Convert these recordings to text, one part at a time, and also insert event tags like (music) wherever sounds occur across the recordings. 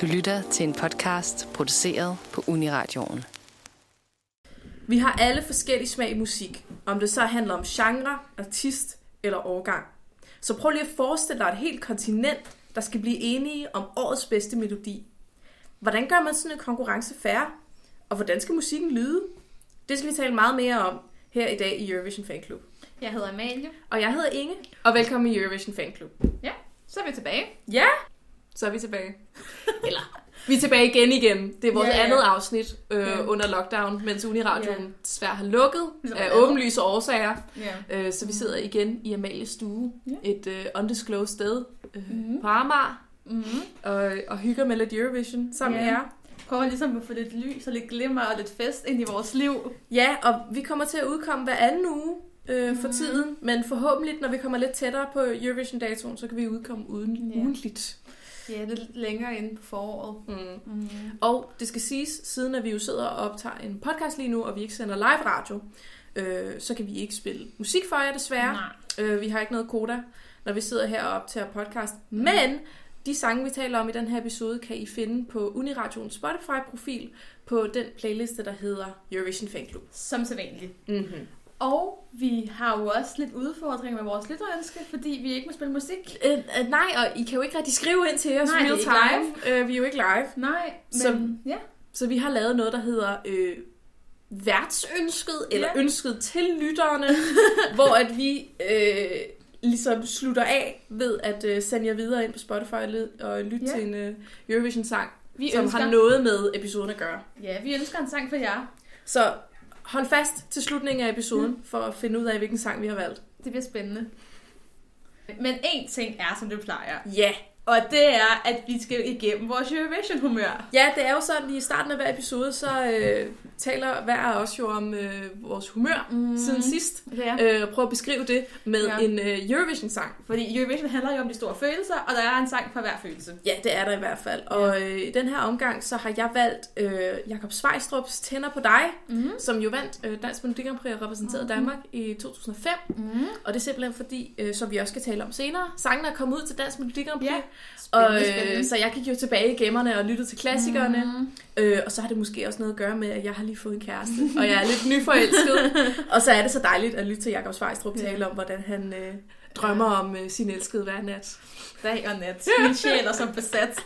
Du lytter til en podcast produceret på Uniradioen. Vi har alle forskellige smag i musik, om det så handler om genre, artist eller årgang. Så prøv lige at forestille dig et helt kontinent, der skal blive enige om årets bedste melodi. Hvordan gør man sådan en konkurrence færre? Og hvordan skal musikken lyde? Det skal vi tale meget mere om her i dag i Eurovision Fan Club. Jeg hedder Amalie. Og jeg hedder Inge, og velkommen i Eurovision Fan Club. Ja, så er vi tilbage. Ja, så er vi tilbage. Eller, vi er tilbage igen igen. Det er vores Ja, ja. andet afsnit øh, Ja. under lockdown, mens Uniradioen Ja. desværre har lukket af åbenlyse årsager. Ja. Øh, så vi sidder igen i Amalies stue, Ja. et øh, undisclosed sted øh, Mhm. på Amager, Mm-hmm. og, og hygger med lidt Eurovision sammen Ja. med jer. Prøver ligesom at få lidt lys og lidt glimmer og lidt fest ind i vores liv. Ja, og vi kommer til at udkomme hver anden uge øh, for Mhm. tiden, men forhåbentlig, når vi kommer lidt tættere på Eurovision-datoen, så kan vi udkomme uden Ja. ugentligt. Ja, lidt længere inde på foråret. Mm. Mm. Og det skal siges, siden at vi jo sidder og optager en podcast lige nu, og vi ikke sender live radio, øh, så kan vi ikke spille musik for jer desværre. Nej. Øh, vi har ikke noget koda, når vi sidder her og optager podcast. Men de sange, vi taler om i den her episode, kan I finde på Uniradioens Spotify-profil på den playliste, der hedder Eurovision Fan Club. Som sædvanligt. Mm-hmm. Og vi har jo også lidt udfordringer med vores lytterønske, fordi vi ikke må spille musik. Øh, øh, nej, og I kan jo ikke rigtig skrive ind til os Nej, real time. Øh, vi er jo ikke live. Nej, men Så- ja. Så vi har lavet noget, der hedder øh, værtsønsket, eller Ja. ønsket til lytterne, (laughs) hvor at vi øh, ligesom slutter af ved at øh, sende jer videre ind på Spotify og lytte Ja. til en øh, Eurovision-sang, Vi som ønsker, har noget med episoden at gøre. Ja, vi ønsker en sang for jer. Så hold fast til slutningen af episoden, for at finde ud af, hvilken sang vi har valgt. Det bliver spændende. Men én ting er, som det plejer. Ja, Og det er, at vi skal igennem vores Eurovision-humør. Ja, det er jo sådan, i starten af hver episode, så øh, taler hver af os jo om øh, vores humør mm. siden sidst. Ja. Øh, prøv at beskrive det med Ja. en øh, Eurovision-sang. Fordi Eurovision handler jo om de store følelser, og der er en sang for hver følelse. Ja, det er der i hvert fald. Og øh, i den her omgang, så har jeg valgt øh, Jakob Svejstrups Tænder på dig, Mm. som jo vandt øh, Dansk Melodi Grand Prix og repræsenterede Danmark i 2005. Mm. Og det er simpelthen fordi, øh, som vi også skal tale om senere, sangen er kommet ud til Dansk Melodi Grand Prix. Ja, og, spændende, øh, så jeg gik jo tilbage i gemmerne og lyttede til klassikerne. Mm. Øh, og så har det måske også noget at gøre med, at jeg har lige fået en kæreste, og jeg er lidt nyforelsket. (laughs) og så er det så dejligt at lytte til Jakob Svejstrup Ja. tale om, hvordan han øh, drømmer om øh, sin elskede hver nat. Dag og nat. Min sjæl er som besat.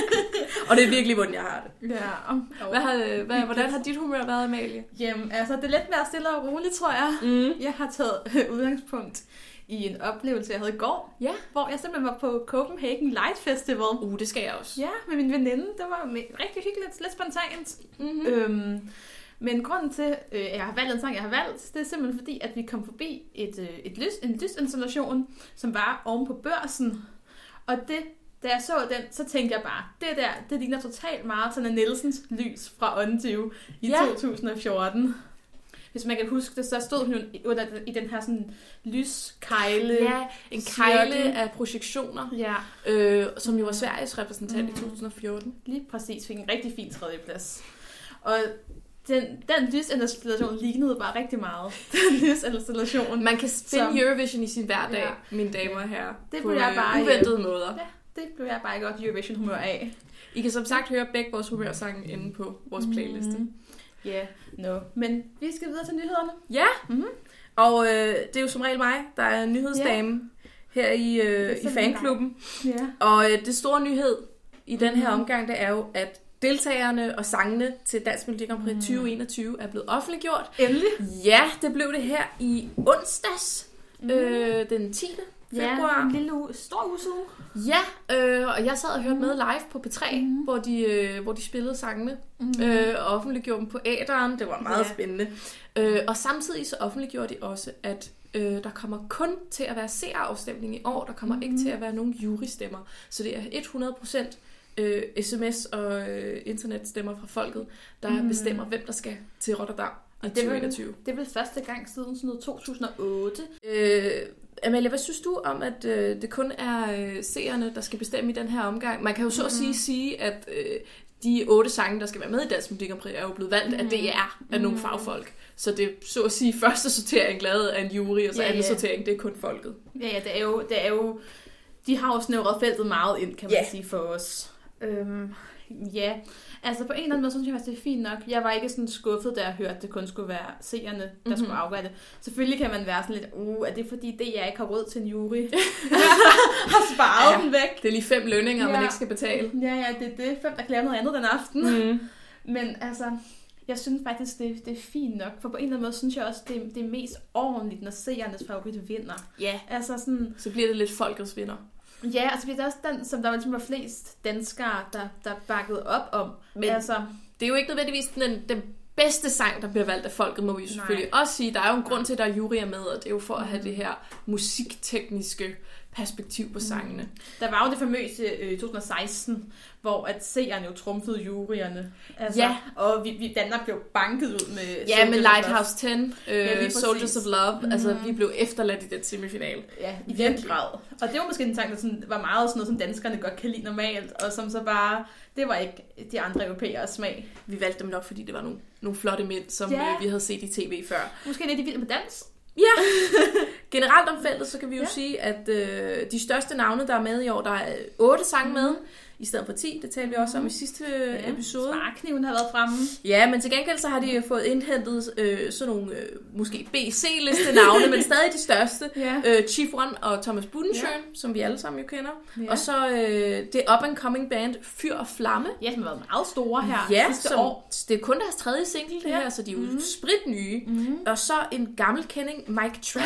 (laughs) Og det er virkelig, hvordan jeg har det. Ja. Hvad har, øh, hvad, hvordan har dit humør været, Amalie? Jamen, altså, det er lidt mere stille og roligt, tror jeg. Mm. Jeg har taget udgangspunkt i en oplevelse, jeg havde i går, Ja. hvor jeg simpelthen var på Copenhagen Light Festival. Uh, det skal jeg også. Ja, med min veninde. Det var rigtig hyggeligt, lidt spontant. Mm-hmm. Øhm, men grunden til, øh, at jeg har valgt en sang, jeg har valgt, det er simpelthen fordi, at vi kom forbi et, øh, et lys, en lysinstallation, som var oven på børsen. Og det, da jeg så den, så tænkte jeg bare, det der, det ligner totalt meget sådan Nielsens lys fra Ondiv i Ja. 2014. Hvis man kan huske det, så stod hun under, i den her sådan lyskejle. Ja, en kejle af projektioner, ja, øh, som jo var Sveriges repræsentant Mhm. i 2014. lige præcis fik en rigtig fin tredjeplads. Og den, den lysinstallation lignede bare rigtig meget. (laughs) Den lysinstallation. Man kan finde Som- Eurovision i sin hverdag, Ja. ja. mine damer og herrer. Det blev jeg øh, bare, uventede måder. Det blev jeg bare godt Eurovision-humør af. I kan som sagt høre begge vores humørsange inde på vores playliste. Mhm. Ja, yeah, no. Men vi skal videre til nyhederne. Ja, Mhm. og øh, det er jo som regel mig, der er nyhedsdame her i, øh, i fanklubben. Ja. Og øh, det store nyhed i den her Mhm. omgang, det er jo, at deltagerne og sangene til Dansk Melodi Grand Prix Mhm. 2021 er blevet offentliggjort. Endelig. Ja, det blev det her i onsdags, Mm. øh, den 10. februar. Ja, en lille uge, stor uge siden. Ja, øh, og jeg sad og hørte med live på P3, Mhm. mm. hvor, de, øh, hvor de spillede sangene, Mm. øh, og offentliggjorde dem på æderen. Det var meget Ja. spændende. Øh, og samtidig så offentliggjorde de også, at øh, der kommer kun til at være seerafstemning i år. Der kommer mm. ikke til at være nogen jurystemmer. Så det er 100% øh, sms og øh, internetstemmer fra folket, der Mhm. mm. bestemmer, hvem der skal til Rotterdam i Og det er, vel, 2021. det er vel første gang siden sådan noget 2008. Øh, Amalie, hvad synes du om, at øh, det kun er øh, seerne, der skal bestemme i den her omgang? Man kan jo så at sige, sige, at øh, de otte sange, der skal være med i Dansk Melodi er jo blevet valgt af DR, af nogle fagfolk. Så det er så at sige første sortering lavet af en jury, og så Ja, anden ja. sortering, det er kun folket. Ja, ja, det er jo, det er jo de har jo snævret feltet meget ind, kan man Ja. sige, for os. Øhm, ja, altså på en eller anden måde, så synes jeg faktisk, det er fint nok. Jeg var ikke sådan skuffet, da jeg hørte, at det kun skulle være seerne, der mm-hmm. skulle afgøre det. Selvfølgelig kan man være sådan lidt, uh, er det fordi, det jeg ikke har råd til en jury? (laughs) har sparet ja, den væk. Det er lige fem lønninger, ja. man ikke skal betale. Ja, ja, det er det. Fem, der klæder noget andet den aften. Mm. Men altså, jeg synes faktisk, det, det er fint nok, for på en eller anden måde synes jeg også, det, det er mest ordentligt, når seernes favorit vinder. Ja, Altså sådan, så bliver det lidt folkets vinder. Ja, altså det er også den, som der ligesom var flest danskere, der, der bakkede op om. Men- altså, Det er jo ikke nødvendigvis den, den bedste sang, der bliver valgt af folket, må vi jo selvfølgelig også sige. Der er jo en grund til, at der er juryer med, og det er jo for at have det her musiktekniske perspektiv på sangene. der var jo det famøse øh, 2016, hvor at seerne jo trumfede juryerne. Altså, Ja. Og vi, vi Danmark blev banket ud med... Ja, med Lighthouse 10, Ja, øh, lige Soldiers of Love, mm. altså vi blev efterladt i den semifinal. Ja, i den grad. Og det var måske en sang, der sådan, var meget sådan noget, som danskerne godt kan lide normalt, og som så bare... Det var ikke de andre europæere smag. Vi valgte dem nok, fordi det var nogle, nogle flotte mænd, som Ja. øh, vi havde set i tv før. Måske lidt de vilde med dans. (laughs) Generelt om feltet, så kan vi jo ja. Ja. sige, at øh, de største navne, der er med i år, der er otte sange med, i stedet for 10. Det talte vi også om i sidste ja. episode. Sparekniven har været fremme. Ja, men til gengæld så har de fået indhentet øh, sådan nogle øh, måske B-C-liste navne, men (laughs) stadig de største. Ja. Øh, Chief One og Thomas Budensjøen, ja. som vi alle sammen jo kender. Ja. Og så øh, det up-and-coming band Fyr og Flamme. Ja, som har været meget store her Ja, sidste som, år. det er kun deres tredje single, det Ja. her, så de er jo mm. sprit nye. Mm. Og så en gammel kending, Mike Tran,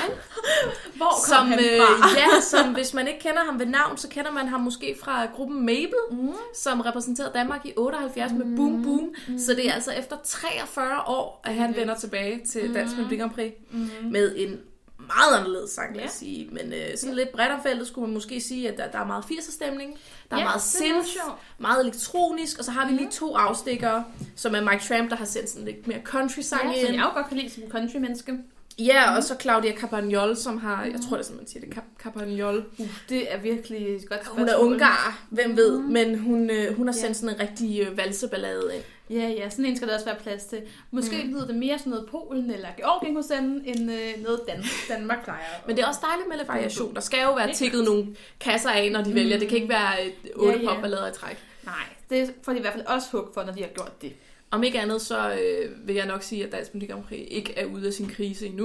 (laughs) Hvor kom som, han øh, fra? ja, som hvis man ikke kender ham ved navn, så kender man ham måske fra gruppen Mabel, mm. som repræsenterede Danmark i 78 mm. med Boom Boom. Mm. Så det er altså efter 43 år, at han vender tilbage til Dansk Melodi Grand Prix mm. med en meget anderledes sang, kan Ja. sige. Men øh, sådan lidt bredt om feltet skulle man måske sige, at der, der er meget 80'er stemning. Der er Ja, er meget synth, meget elektronisk, og så har vi lige to afstikkere, som er Mike Tramp, der har sendt sådan lidt mere country-sang Ja, ind. som jeg jo godt kan lide som country-menneske. Ja, og så Claudia Campagnol, som har, jeg tror det er sådan, man siger det, Campagnol. Uh, det er virkelig et godt Hun er spørgsmål. ungar, hvem ved, men hun, øh, hun har sendt sådan en rigtig øh, valseballade ind. Ja, ja, sådan en skal der også være plads til. Måske mm. lyder det mere sådan noget Polen eller Georgien hos den, end øh, noget Dan- Danmark plejer. Men det er også dejligt med variation. Der skal jo være tikket nogle kasser af, når de vælger. Det kan ikke være et otte Ja, ja. popballader i træk. Nej, det får de i hvert fald også hug for, når de har gjort det. Om ikke andet, så øh, vil jeg nok sige, at Dansk Melodi Grand Prix ikke er ude af sin krise endnu.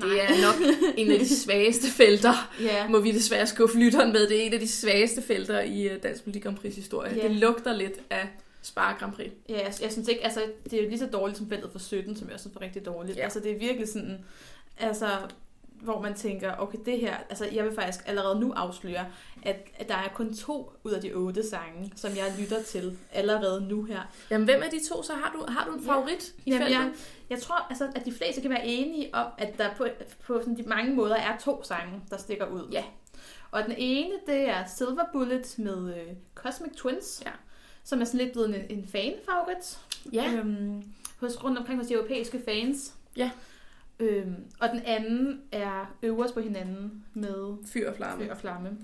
Det Nej. er nok en af de (laughs) svageste felter, Ja. må vi desværre skuffe lytteren med. Det er en af de svageste felter i uh, Dansk Melodi Grand Prix historie. Ja. Det lugter lidt af Spar Grand Prix. Ja, jeg, jeg synes ikke, altså, det er jo lige så dårligt som feltet for 17, som jeg også synes var rigtig dårligt. Ja. Altså, det er virkelig sådan, altså, hvor man tænker, okay, det her, altså, jeg vil faktisk allerede nu afsløre, at, at der er kun to ud af de otte sange, som jeg lytter til allerede nu her. Jamen, hvem af de to, så har du, har du en Ja. favorit i Jamen, feltet? jeg, jeg tror, altså, at de fleste kan være enige om, at der på, på sådan de mange måder er to sange, der stikker ud. Ja. Og den ene, det er Silver Bullet med øh, Cosmic Twins, Ja. som er sådan lidt blevet en, en fan-favorit. Ja. Øhm, hos, rundt omkring hos de europæiske fans. Ja. Øhm, og den anden er Øverst på hinanden med Fyr og flamme. Fyr og Flamme.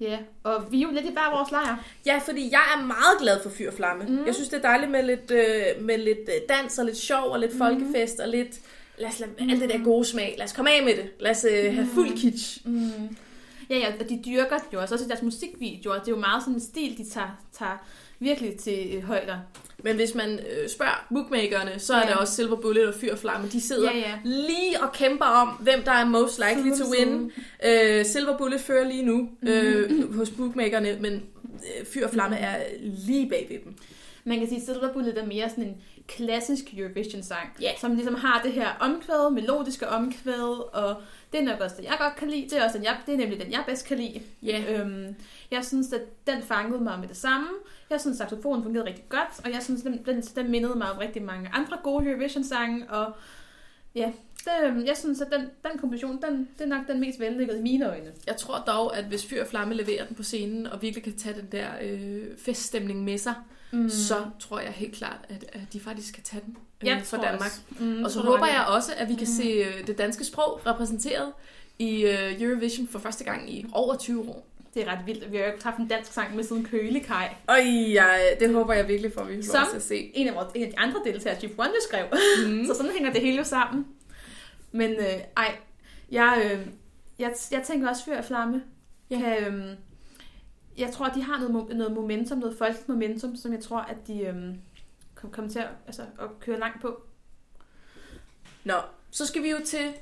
Ja, og vi er jo lidt i hver vores lejr. Ja, fordi jeg er meget glad for Fyr og Flamme. Mm. Mm. Jeg synes, det er dejligt med lidt, øh, med lidt øh, dans og lidt sjov og lidt Mm. folkefest og lidt... Lad os lade alt det der gode smag. Lad os komme af med det. Lad os øh, have fuld kitsch. Mm. Ja, ja, og de dyrker det jo også, også i deres musikvideoer. Det er jo meget sådan en stil, de tager, tager virkelig til øh, højder. Men hvis man øh, spørger bookmakerne, så er Ja. det også Silver Bullet og Fyr og Flamme. De sidder Ja, ja. lige og kæmper om, hvem der er most likely to win. Øh, Silver Bullet fører lige nu Mhm. øh, hos bookmakerne, men øh, Fyr og Flamme er lige bag ved dem. Man kan sige, at Silver Bullet er mere sådan en klassisk Eurovision-sang, Ja. som ligesom har det her omkvæd, melodiske omkvæd, og det er nok også det, jeg godt kan lide. Det er, også den, jeg, det er nemlig den, jeg bedst kan lide. Ja. Øhm, jeg synes, at den fangede mig med det samme. Jeg synes, at saxofonen fungerede rigtig godt, og jeg synes, den, den, den mindede mig om rigtig mange andre gode Eurovision-sange, og ja, det, øhm, jeg synes, at den, den komposition, den, det er nok den mest vellykkede i mine øjne. Jeg tror dog, at hvis Fyr og Flamme leverer den på scenen, og virkelig kan tage den der øh, feststemning med sig, mm. så tror jeg helt klart, at, at de faktisk kan tage den øh, Jeg for Danmark. også. Mm, Og så håber jeg også, at vi kan se øh, det danske sprog repræsenteret i øh, Eurovision for første gang i over 20 år. Det er ret vildt. Vi har jo haft en dansk sang med siden Kølekaj. Og ja, det håber jeg virkelig for, at vi får Som- at se. En af, vores, en af de andre deltagere, Chief jo skrev. Mm. (laughs) så sådan hænger det hele jo sammen. Men øh, ej, jeg, øh, jeg, jeg tænker også Fyr og Flamme. Ja. Kan, øh, jeg tror, at de har noget, noget momentum, noget folkeligt momentum, som jeg tror, at de kom, kommer til at, altså, at køre langt på. Nå, så skal vi jo til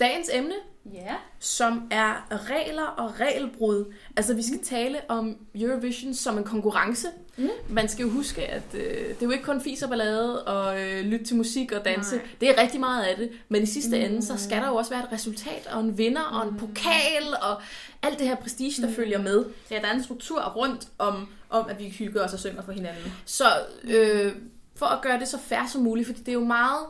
dagens emne, Ja. som er regler og regelbrud. Altså, vi skal tale om Eurovision som en konkurrence. Mm. Man skal jo huske, at øh, det er jo ikke kun fis og ballade og øh, lytte til musik og danse. Nej. Det er rigtig meget af det. Men i sidste Mm. ende, så skal der jo også være et resultat og en vinder og en pokal og alt det her prestige, der Mm. følger med. Ja, der er en struktur rundt om, om at vi hygger os og synger for hinanden. Så øh, for at gøre det så fair som muligt, fordi det er jo meget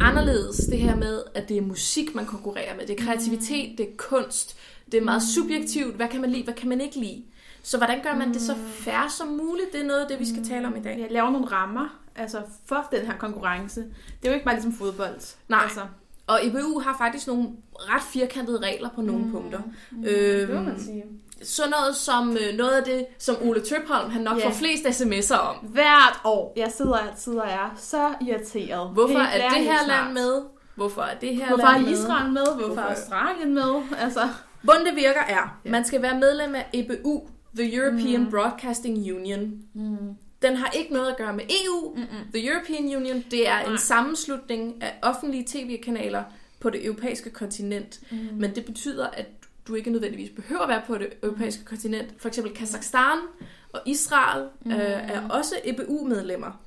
anderledes det her med, at det er musik, man konkurrerer med. Det er kreativitet, det er kunst, det er meget subjektivt. Hvad kan man lide, hvad kan man ikke lide? Så hvordan gør man det så fair som muligt? Det er noget af det, vi skal tale om i dag. Jeg laver nogle rammer altså for den her konkurrence. Det er jo ikke bare ligesom fodbold. Nej. Altså, Og EBU har faktisk nogle ret firkantede regler på nogle punkter. det må Øhm, man sige. Sådan noget som øh, noget af det, som Ole Tøpholm han nok Ja. får flest sms'er om. Hvert år. Jeg sidder altid og er så irriteret. Hvorfor Helt er det her snart. land med? Hvorfor er det her Hvorfor land er? Israel med? Hvorfor er Hvorfor- Australien med? Altså, Hvordan det virker er, Ja. man skal være medlem af EBU, The European Mm. Broadcasting Union. Den har ikke noget at gøre med EU. Mm-mm. The European Union, det er Nej. en sammenslutning af offentlige tv-kanaler på det europæiske kontinent. Mm. Men det betyder, at du ikke nødvendigvis behøver at være på det europæiske kontinent. For eksempel Kazakhstan og Israel Mm. øh, er også EBU-medlemmer.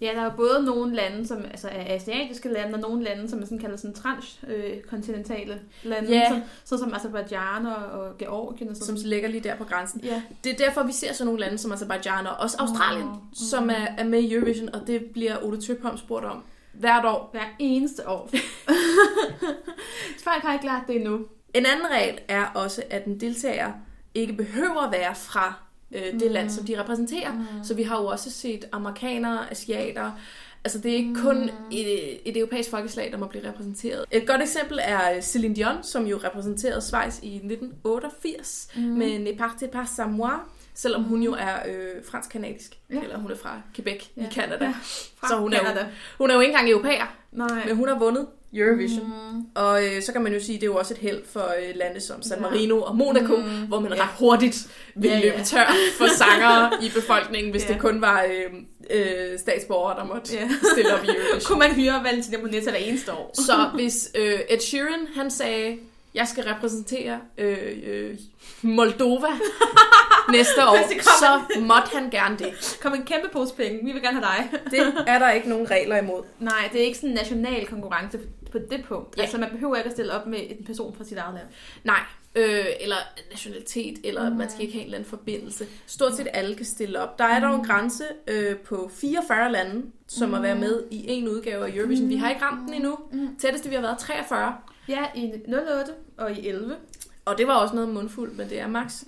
Ja, der er både nogle lande, som altså er asiatiske lande, og nogle lande, som er sådan kaldet sådan transkontinentale lande, Ja. som, sådan som Azerbaijan og, og Georgien og sådan. som ligger lige der på grænsen. ja. Det er derfor, vi ser sådan nogle lande som Azerbaijan og også Australien, Mm. som er, er med i Eurovision, og det bliver Ole Tøpholm spurgt om hvert år. Hver eneste år. (laughs) Folk har ikke lært det endnu. En anden regel er også, at en deltager ikke behøver at være fra øh, det land, som de repræsenterer. Mm. Så vi har jo også set amerikanere, asiater. Altså det er ikke kun Mm. et, et europæisk folkeslag, der må blive repræsenteret. Et godt eksempel er Céline Dion, som jo repræsenterede Schweiz i 1988 Mm. med Ne partez pas sans moi, selvom hun jo er øh, fransk-kanadisk, Ja. eller hun er fra Quebec Ja. i Canada. Ja. Fra Så hun er jo- Canada. Hun er jo ikke engang europæer, Nej. men hun har vundet Eurovision. Mm. Og øh, så kan man jo sige, at det er jo også et held for øh, lande som San. Marino og Monaco, Mm. hvor man Ja. ret hurtigt vil Ja, ja. løbe tør for sangere (laughs) i befolkningen, hvis Ja. det kun var øh, øh, statsborgere, der måtte Ja. stille op i Eurovision. (laughs) Kunne man hyre Valentina Moneta hver eneste år? Så hvis øh, Ed Sheeran, han sagde, jeg skal repræsentere øh, øh, Moldova (laughs) næste år, så måtte han gerne det. Kom en kæmpe pose penge. Vi vil gerne have dig. (laughs) Det er der ikke nogen regler imod. Nej, det er ikke sådan en national konkurrence på det punkt. Ja. Altså, man behøver ikke at stille op med en person fra sit eget land. Nej, øh, eller nationalitet, eller Mm. man skal ikke have en eller anden forbindelse. Stort set alle kan stille op. Der er dog en grænse øh, på 44 lande, som må være med i en udgave af Eurovision. Vi har ikke ramt den endnu. Mm. Tætteste vi har været 43. Ja, i 08 og i 11. Og det var også noget mundfuld, men det er max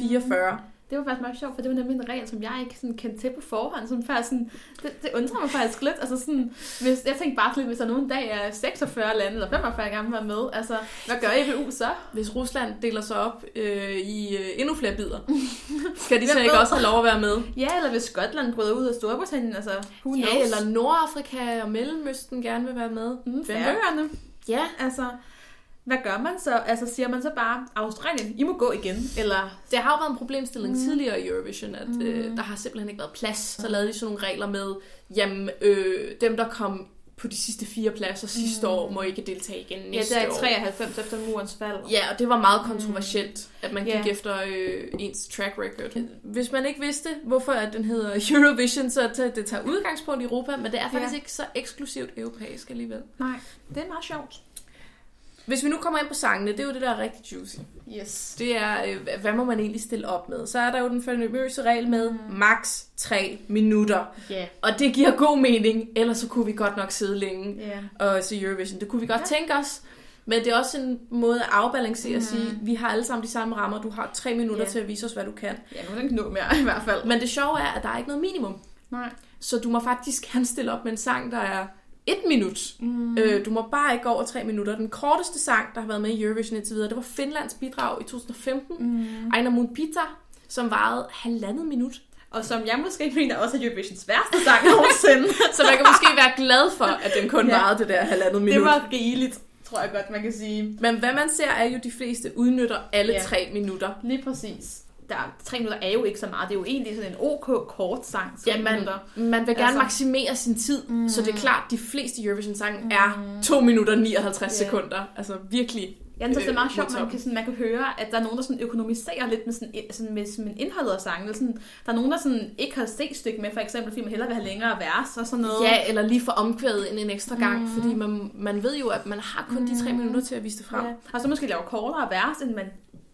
44. Det var faktisk meget sjovt, for det var nemlig en regel, som jeg ikke sådan kendte til på forhånd. Som faktisk sådan, det, det undrer mig faktisk lidt. Altså sådan, hvis, jeg tænkte bare lidt, hvis der nogen dag er 46 lande eller 45 gerne vil være med, altså, hvad gør EBU så? Hvis Rusland deler sig op øh, i øh, endnu flere bidder, (laughs) skal de så ikke også have lov at være med? Ja, eller hvis Skotland bryder ud af Storbritannien, altså, who knows? Ja, eller Nordafrika og Mellemøsten gerne vil være med. Mm, Hvem. Ja, Altså, hvad gør man så? Altså, siger man så bare, Australien, I må gå igen? Eller, Det har jo været en problemstilling Mm. tidligere i Eurovision, at mm. øh, Mm. der har simpelthen ikke været plads. Så lavede de sådan nogle regler med, jamen øh, dem der kom på de sidste fire pladser sidste Mm. år, må ikke deltage igen ja, næste det er i år. 93 efter murens fald. Ja, og det var meget kontroversielt, at man gik Ja. efter øh, ens track record. Hvis man ikke vidste, hvorfor at den hedder (laughs) Eurovision, så tager det tager udgangspunkt i Europa, men det er faktisk Ja. ikke så eksklusivt europæisk alligevel. Nej, det er meget sjovt. Hvis vi nu kommer ind på sangene, det er jo det, der er rigtig juicy. Yes. Det er, øh, hvad må man egentlig stille op med? Så er der jo den famøse regel med Mm. max 3 minutter. Ja. Yeah. Og det giver god mening, ellers så kunne vi godt nok sidde længe Ja. og se Eurovision. Det kunne vi godt ja. tænke os. Men det er også en måde at afbalancere og Mhm. sige, vi har alle sammen de samme rammer, du har tre minutter Ja. til at vise os, hvad du kan. Ja, nu er den nå mere i hvert fald. Men det sjove er, at der er ikke noget minimum. Nej. Så du må faktisk gerne stille op med en sang, der er et minut. Mm. Øh, du må bare ikke gå over tre minutter. Den korteste sang, der har været med i Eurovision indtil videre, det var Finlands bidrag i 2015. Mm. Aina Mun Pita, som varede halvandet minut. Og som jeg måske mener også er Eurovisions værste sang (laughs) nogensinde. (laughs) Så man kan måske være glad for, at den kun Ja. varede det der halvandet minut. det var rigeligt, tror jeg godt, man kan sige. Men hvad man ser, er jo, at de fleste udnytter alle Ja. tre minutter. Lige præcis. Der, tre minutter er jo ikke så meget. Det er jo egentlig sådan en ok kort sang. Ja, man, minutter. man vil gerne Altså- altså, maksimere sin tid, mm. så det er klart, at de fleste Eurovision-sange mm. er 2 minutter 59 Ja. sekunder. Altså virkelig. Jeg synes, det er meget øh, sjovt, man kan, sådan, man kan høre, at der er nogen, der sådan økonomiserer lidt med, sådan, sådan, med, med indholdet af sangene. Sådan, der er nogen, der sådan, ikke har set stykke med, for eksempel, fordi man hellere vil have længere vers og sådan noget. Ja, eller lige for omkvædet ind en ekstra gang, mm. fordi man, man ved jo, at man har kun de tre minutter til at vise det frem. Ja. Og så måske lave kortere vers, end man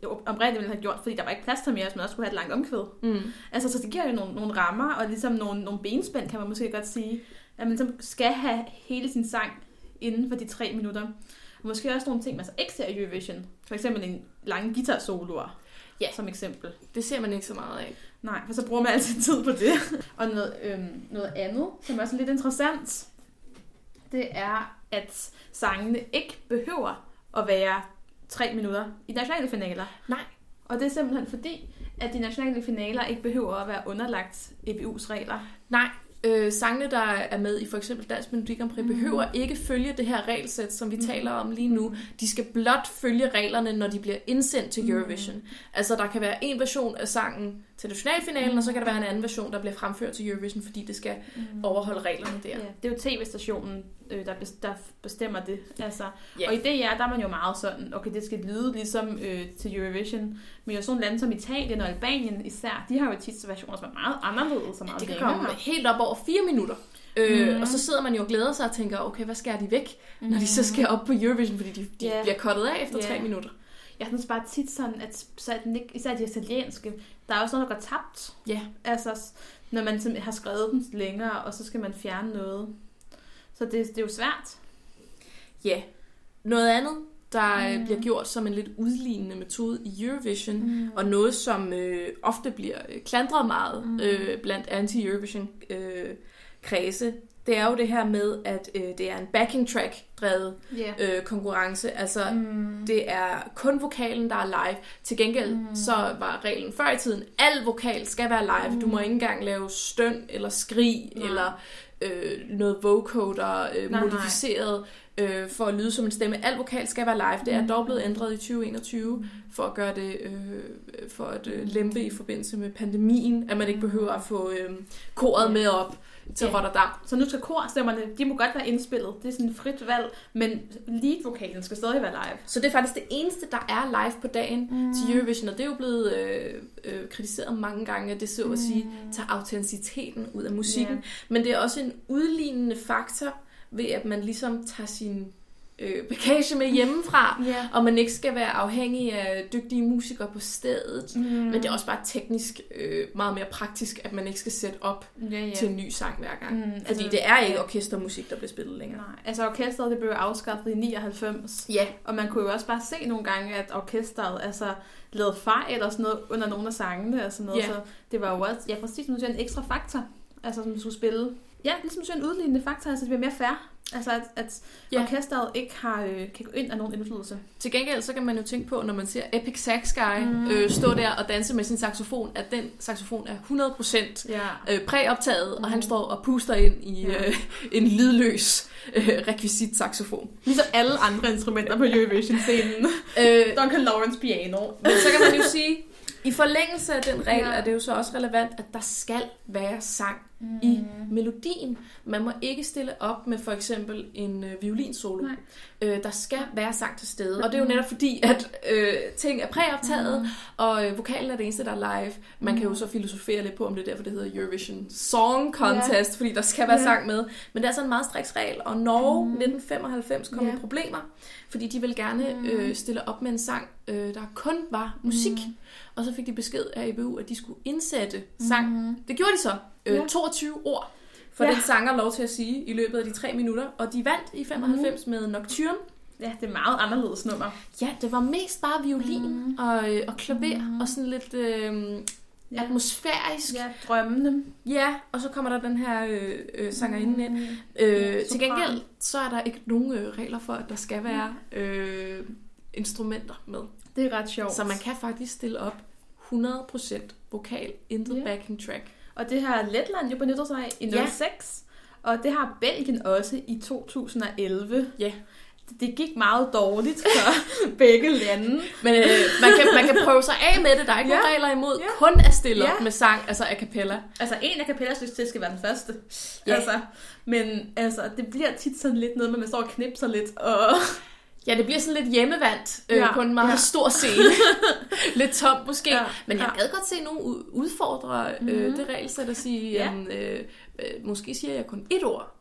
oprindeligt ville have gjort, fordi der var ikke plads til mere, hvis man også skulle have et langt omkvæd. Mm. Altså, så det giver jo nogle, nogle rammer, og ligesom nogle, nogle benspænd, kan man måske godt sige. At man ligesom skal have hele sin sang inden for de tre minutter. Og måske også nogle ting, man så ikke ser i Eurovision. For eksempel en lang guitar-soloer, Ja. som eksempel. Det ser man ikke så meget af. Nej, for så bruger man altid tid på det. (laughs) og noget, øhm, noget andet, som er også lidt interessant, det er, at sangene ikke behøver at være tre minutter i nationale finaler. Nej. Og det er simpelthen fordi, at de nationale finaler ikke behøver at være underlagt EBU's regler. Nej, øh, sangene, der er med i for eksempel Dansk Melodi Grand Prix, mm. behøver ikke følge det her regelsæt, som vi mm. taler om lige nu. De skal blot følge reglerne, når de bliver indsendt til Eurovision. Mm. Altså, der kan være en version af sangen til nationalfinalen, mm. og så kan der være en anden version, der bliver fremført til Eurovision, fordi det skal mm. overholde reglerne der. Ja, det er jo tv-stationen, øh, der, der bestemmer det. Altså, Ja. Og i det ja, der er man jo meget sådan, okay, det skal lyde ligesom øh, til Eurovision. Men jo sådan lande som Italien og Albanien især, de har jo tit versioner, som er meget anderledes og meget Det kan komme helt op over fire minutter. Øh, mm. Og så sidder man jo og glæder sig og tænker, okay, hvad skærer de væk, mm. når de så skal op på Eurovision, fordi de, de Ja. bliver kottet af efter Ja. tre minutter. Jeg synes bare tit sådan, at så den ikke, især de italienske, der er også noget, der går tabt. Ja. Altså, s- når man har skrevet den længere, og så skal man fjerne noget. Så det, det er jo svært. Ja. Noget andet, der mm. bliver gjort som en lidt udlignende metode i Eurovision, mm. og noget, som øh, ofte bliver øh, klandret meget mm. øh, blandt anti-Eurovision-kredse, det er jo det her med, at øh, det er en backing track-drevet Ja. øh, konkurrence. Altså, mm. det er kun vokalen, der er live. Til gengæld, mm. så var reglen før i tiden, al vokal skal være live. Mm. Du må ikke engang lave støn eller skrig, Nej. eller øh, noget vocoder øh, Nej, modificeret øh, for at lyde som en stemme. Al vokal skal være live. Det er dog blevet ændret i 2021 for at gøre det, øh, for at øh, lempe i forbindelse med pandemien, at man ikke behøver at få øh, koret med op til Ja. Rotterdam. Så nu skal korstemmerne, de må godt være indspillet. Det er sådan et frit valg, men lead-vokalen skal stadig være live. Så det er faktisk det eneste, der er live på dagen mm. til Eurovision, og det er jo blevet øh, øh, kritiseret mange gange, at det så at sige tager autenticiteten ud af musikken. Ja. Men det er også en udlignende faktor ved, at man ligesom tager sin øh, bagage med hjemmefra, (laughs) Ja. og man ikke skal være afhængig af dygtige musikere på stedet. Mm. Men det er også bare teknisk øh, meget mere praktisk, at man ikke skal sætte op Ja, ja. til en ny sang hver gang. Mm, Fordi altså, det er ikke orkestermusik, der bliver spillet længere. Nej, altså orkestret det blev afskaffet i 99. Ja, Og man kunne jo også bare se nogle gange, at orkestret altså, lavede fejl og sådan noget under nogle af sangene og sådan noget. Ja. Så det var jo også, ja præcis, som du siger, en ekstra faktor, altså, som skulle spille. Ja, ligesom siger, en udlignende faktor, altså det bliver mere fair. Altså at, at Ja. ja. orkestret ikke har, øh, kan gå ind af nogen indflydelse. Til gengæld så kan man jo tænke på, når man ser Epic Sax Guy mm. øh, stå der og danse med sin saxofon, at den saxofon er 100% Ja. øh, præoptaget, mm. og han står og puster ind i Ja. øh, (laughs) en lydløs øh, rekvisit saxofon. Ligesom alle andre instrumenter på Eurovision-scenen. (laughs) Øh, Duncan Lawrence piano. men så kan man jo sige, i forlængelse af den regel Ja. er det jo så også relevant, at der skal være sang mm. i melodien. Man må ikke stille op med for eksempel en øh, violinsolo. Nej. Øh, der skal være sang til stede. Og det er jo netop fordi, at øh, ting er præoptaget, mm. og øh, vokalen er det eneste, der er live. Man kan jo så filosofere lidt på, om det er derfor, det hedder Eurovision Song Contest, fordi der skal være Ja. sang med. Men det er altså en meget striks regel, og Norge mm. 1995 kom Ja. i problemer, fordi de ville gerne øh, stille op med en sang, øh, der kun var musik. Mm. Og så fik de besked af EBU, at de skulle indsætte sang. Mm. Det gjorde de så. Øh, Ja. 22 ord for Ja. den sanger lov til at sige i løbet af de tre minutter. Og de vandt i 95 mm. med Nocturne. Ja, det er meget anderledes nummer. Ja, det var mest bare violin mm. og, øh, og klaver mm. og sådan lidt øh, Ja. atmosfærisk. Ja. Drømmende. ja, og så kommer der den her øh, øh, sangerinde ind. Øh, Ja, til gengæld, så er der ikke nogen øh, regler for, at der skal være øh, instrumenter med. Det er ret sjovt. Så man kan faktisk stille op 100% vokal, intet Ja. backing track. Og det har Letland jo benyttet sig af i Ja. 06, og det har Belgien også i 2011. Ja. det gik meget dårligt for (laughs) begge lande. Men øh, man, kan, man kan prøve sig af med det. Der er ikke Ja. nogen regler imod. Ja. Kun at stille op Ja. med sang, altså a cappella. Altså en af kapellas lyst til skal være den første. Ja. Altså, men altså, det bliver tit sådan lidt noget med, man står og knipser lidt. Og... Ja, det bliver sådan lidt hjemmevandt øh, Ja, på en meget ja. stor scene. (laughs) lidt tomt måske. Ja, Men jeg ja. gad godt se nogen udfordre øh, Mhm. det regelsæt og sige, Ja. jamen, øh, øh, måske siger jeg kun ét ord.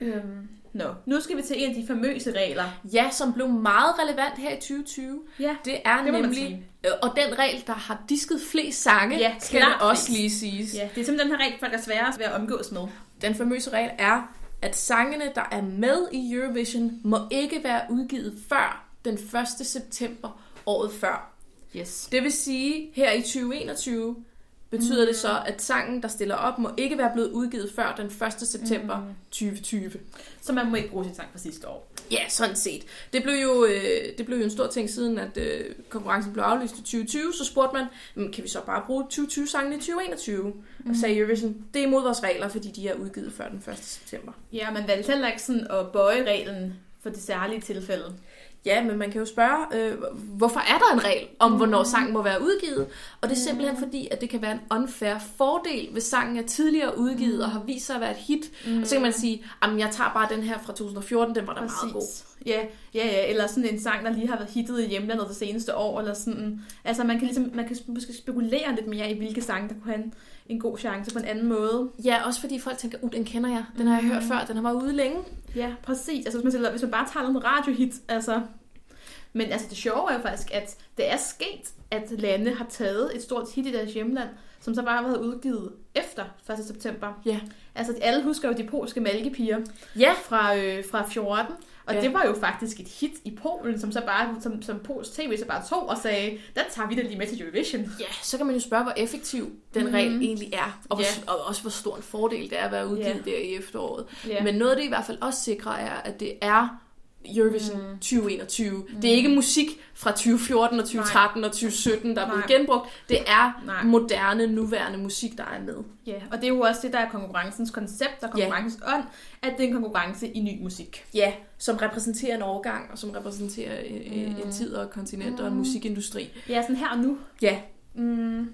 Øhm, Nå, nu skal vi til en af de famøse regler. Ja, som blev meget relevant her i 2020. Ja, Det er Det nemlig, øh, og den regel, der har disket flest sange, Ja, skal det også lige siges. ja det er simpelthen den her regel, folk er sværest ved at omgås med. Den famøse regel er, at sangene, der er med i Eurovision, må ikke være udgivet før den 1. september året før. Yes. Det vil sige, her i 2021 betyder mm. det så, at sangen, der stiller op, må ikke være blevet udgivet før den 1. september mm. 2020. Så man må ikke bruge sin sang fra sidste år. Ja, sådan set. Det blev jo, øh, det blev jo en stor ting siden, at øh, konkurrencen blev aflyst i 2020. Så spurgte man, "Men kan vi så bare bruge 2020-sangen i 2021? Mm. Og sagde Eurovision, det er imod vores regler, fordi de er udgivet før den 1. september. Ja, man valgte heller ikke sådan at bøje reglen for de særlige tilfælde. Ja, men man kan jo spørge, øh, hvorfor er der en regel om, hvornår sangen må være udgivet? Og det er simpelthen fordi, at det kan være en unfair fordel, hvis sangen er tidligere udgivet og har vist sig at være et hit. Mm. Og så kan man sige, at jeg tager bare den her fra 2014, den var da meget god. Ja, ja, ja, eller sådan en sang, der lige har været hittet i hjemlandet det seneste år, eller sådan. Altså, man kan ligesom, man kan måske spekulere lidt mere i, hvilke sange, der kunne have en, en god chance på en anden måde. Ja, også fordi folk tænker, uh, den kender jeg, den har jeg hørt før, den har været ude længe. Ja, præcis. Altså, hvis man, hvis man bare tager en radiohit, altså... Men altså, det sjove er jo faktisk, at det er sket, at lande har taget et stort hit i deres hjemland, som så bare har været udgivet efter 1. september. Ja. Altså, alle husker jo de polske malkepiger Ja, fra, øh, fra 14. Og Ja. det var jo faktisk et hit i Polen, som så bare, som, som Pols TV så bare tog og sagde, den tager vi da lige med til Eurovision. ja, så kan man jo spørge, hvor effektiv den Mhm. regel egentlig er, og, hvor, Ja. og også hvor stor en fordel det er at være udgivet Ja. der i efteråret. Ja. Men noget, det i hvert fald også sikrer, er, at det er Eurovision Mm. 2021. Det er ikke musik fra 2014 og 2013 og 2017, der er blevet Nej. genbrugt. Det er Nej. moderne, nuværende musik, der er med. ja, og det er jo også det, der er konkurrencens koncept og konkurrencens ånd, at det er en konkurrence i ny musik. Ja, som repræsenterer en årgang, og som repræsenterer øh, Mm. en tid og et kontinent og en Mm. musikindustri. Ja, sådan her og nu. Ja, Mm,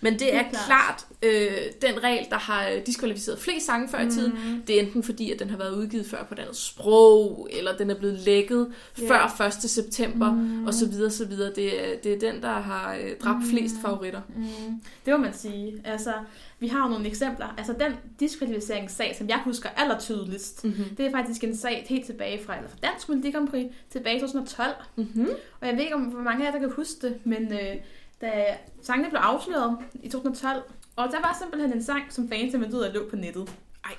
men det er klart, øh, den regel, der har diskvalificeret flest sange før i tiden. Mm. Det er enten fordi, at den har været udgivet før på et andet sprog, eller den er blevet lækket Ja. før 1. september, Mm. og så videre, så videre. Det er, det er den, der har øh, dræbt flest favoritter. Mm, det må man sige. Altså, vi har jo nogle eksempler. Altså, den diskvalificeringssag, som jeg husker allertydeligst, Mm-hmm. det er faktisk en sag helt tilbage fra, eller fra Dansk Melodi Grand Prix, tilbage i 2012. Mm-hmm. Og jeg ved ikke, om hvor mange af jer, der kan huske det, men øh, da sangene blev afsløret i 2012, og der var simpelthen en sang, som fans simpelthen ud og lå på nettet. Ej.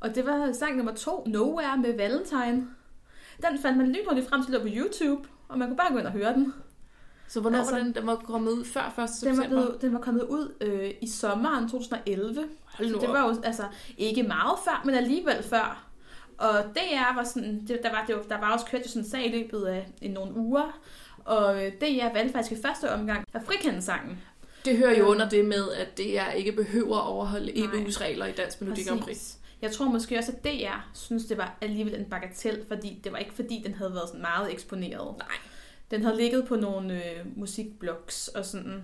Og det var sang nummer to, Nowhere med Valentine. Den fandt man lynhurtigt frem til at på YouTube, og man kunne bare gå ind og høre den. Så hvornår Altså- var den? Den var kommet ud før 1. Den var, september? blevet, den var kommet ud øh, i sommeren 2011. Hold nu det var jo altså ikke meget før, men alligevel før. Og DR var sådan, det, der, var, det var, der var også kørt sådan en sag i løbet af i nogle uger, og øh, DR valgte faktisk i første omgang at frikende sangen. Det hører jo under det med, at DR ikke behøver at overholde Nej. EBU's regler i Dansk Melodi Grand Prix. Jeg tror måske også, at DR synes, det var alligevel en bagatel, fordi det var ikke fordi, den havde været sådan meget eksponeret. Nej. Den havde ligget på nogle øh, musikblogs og sådan.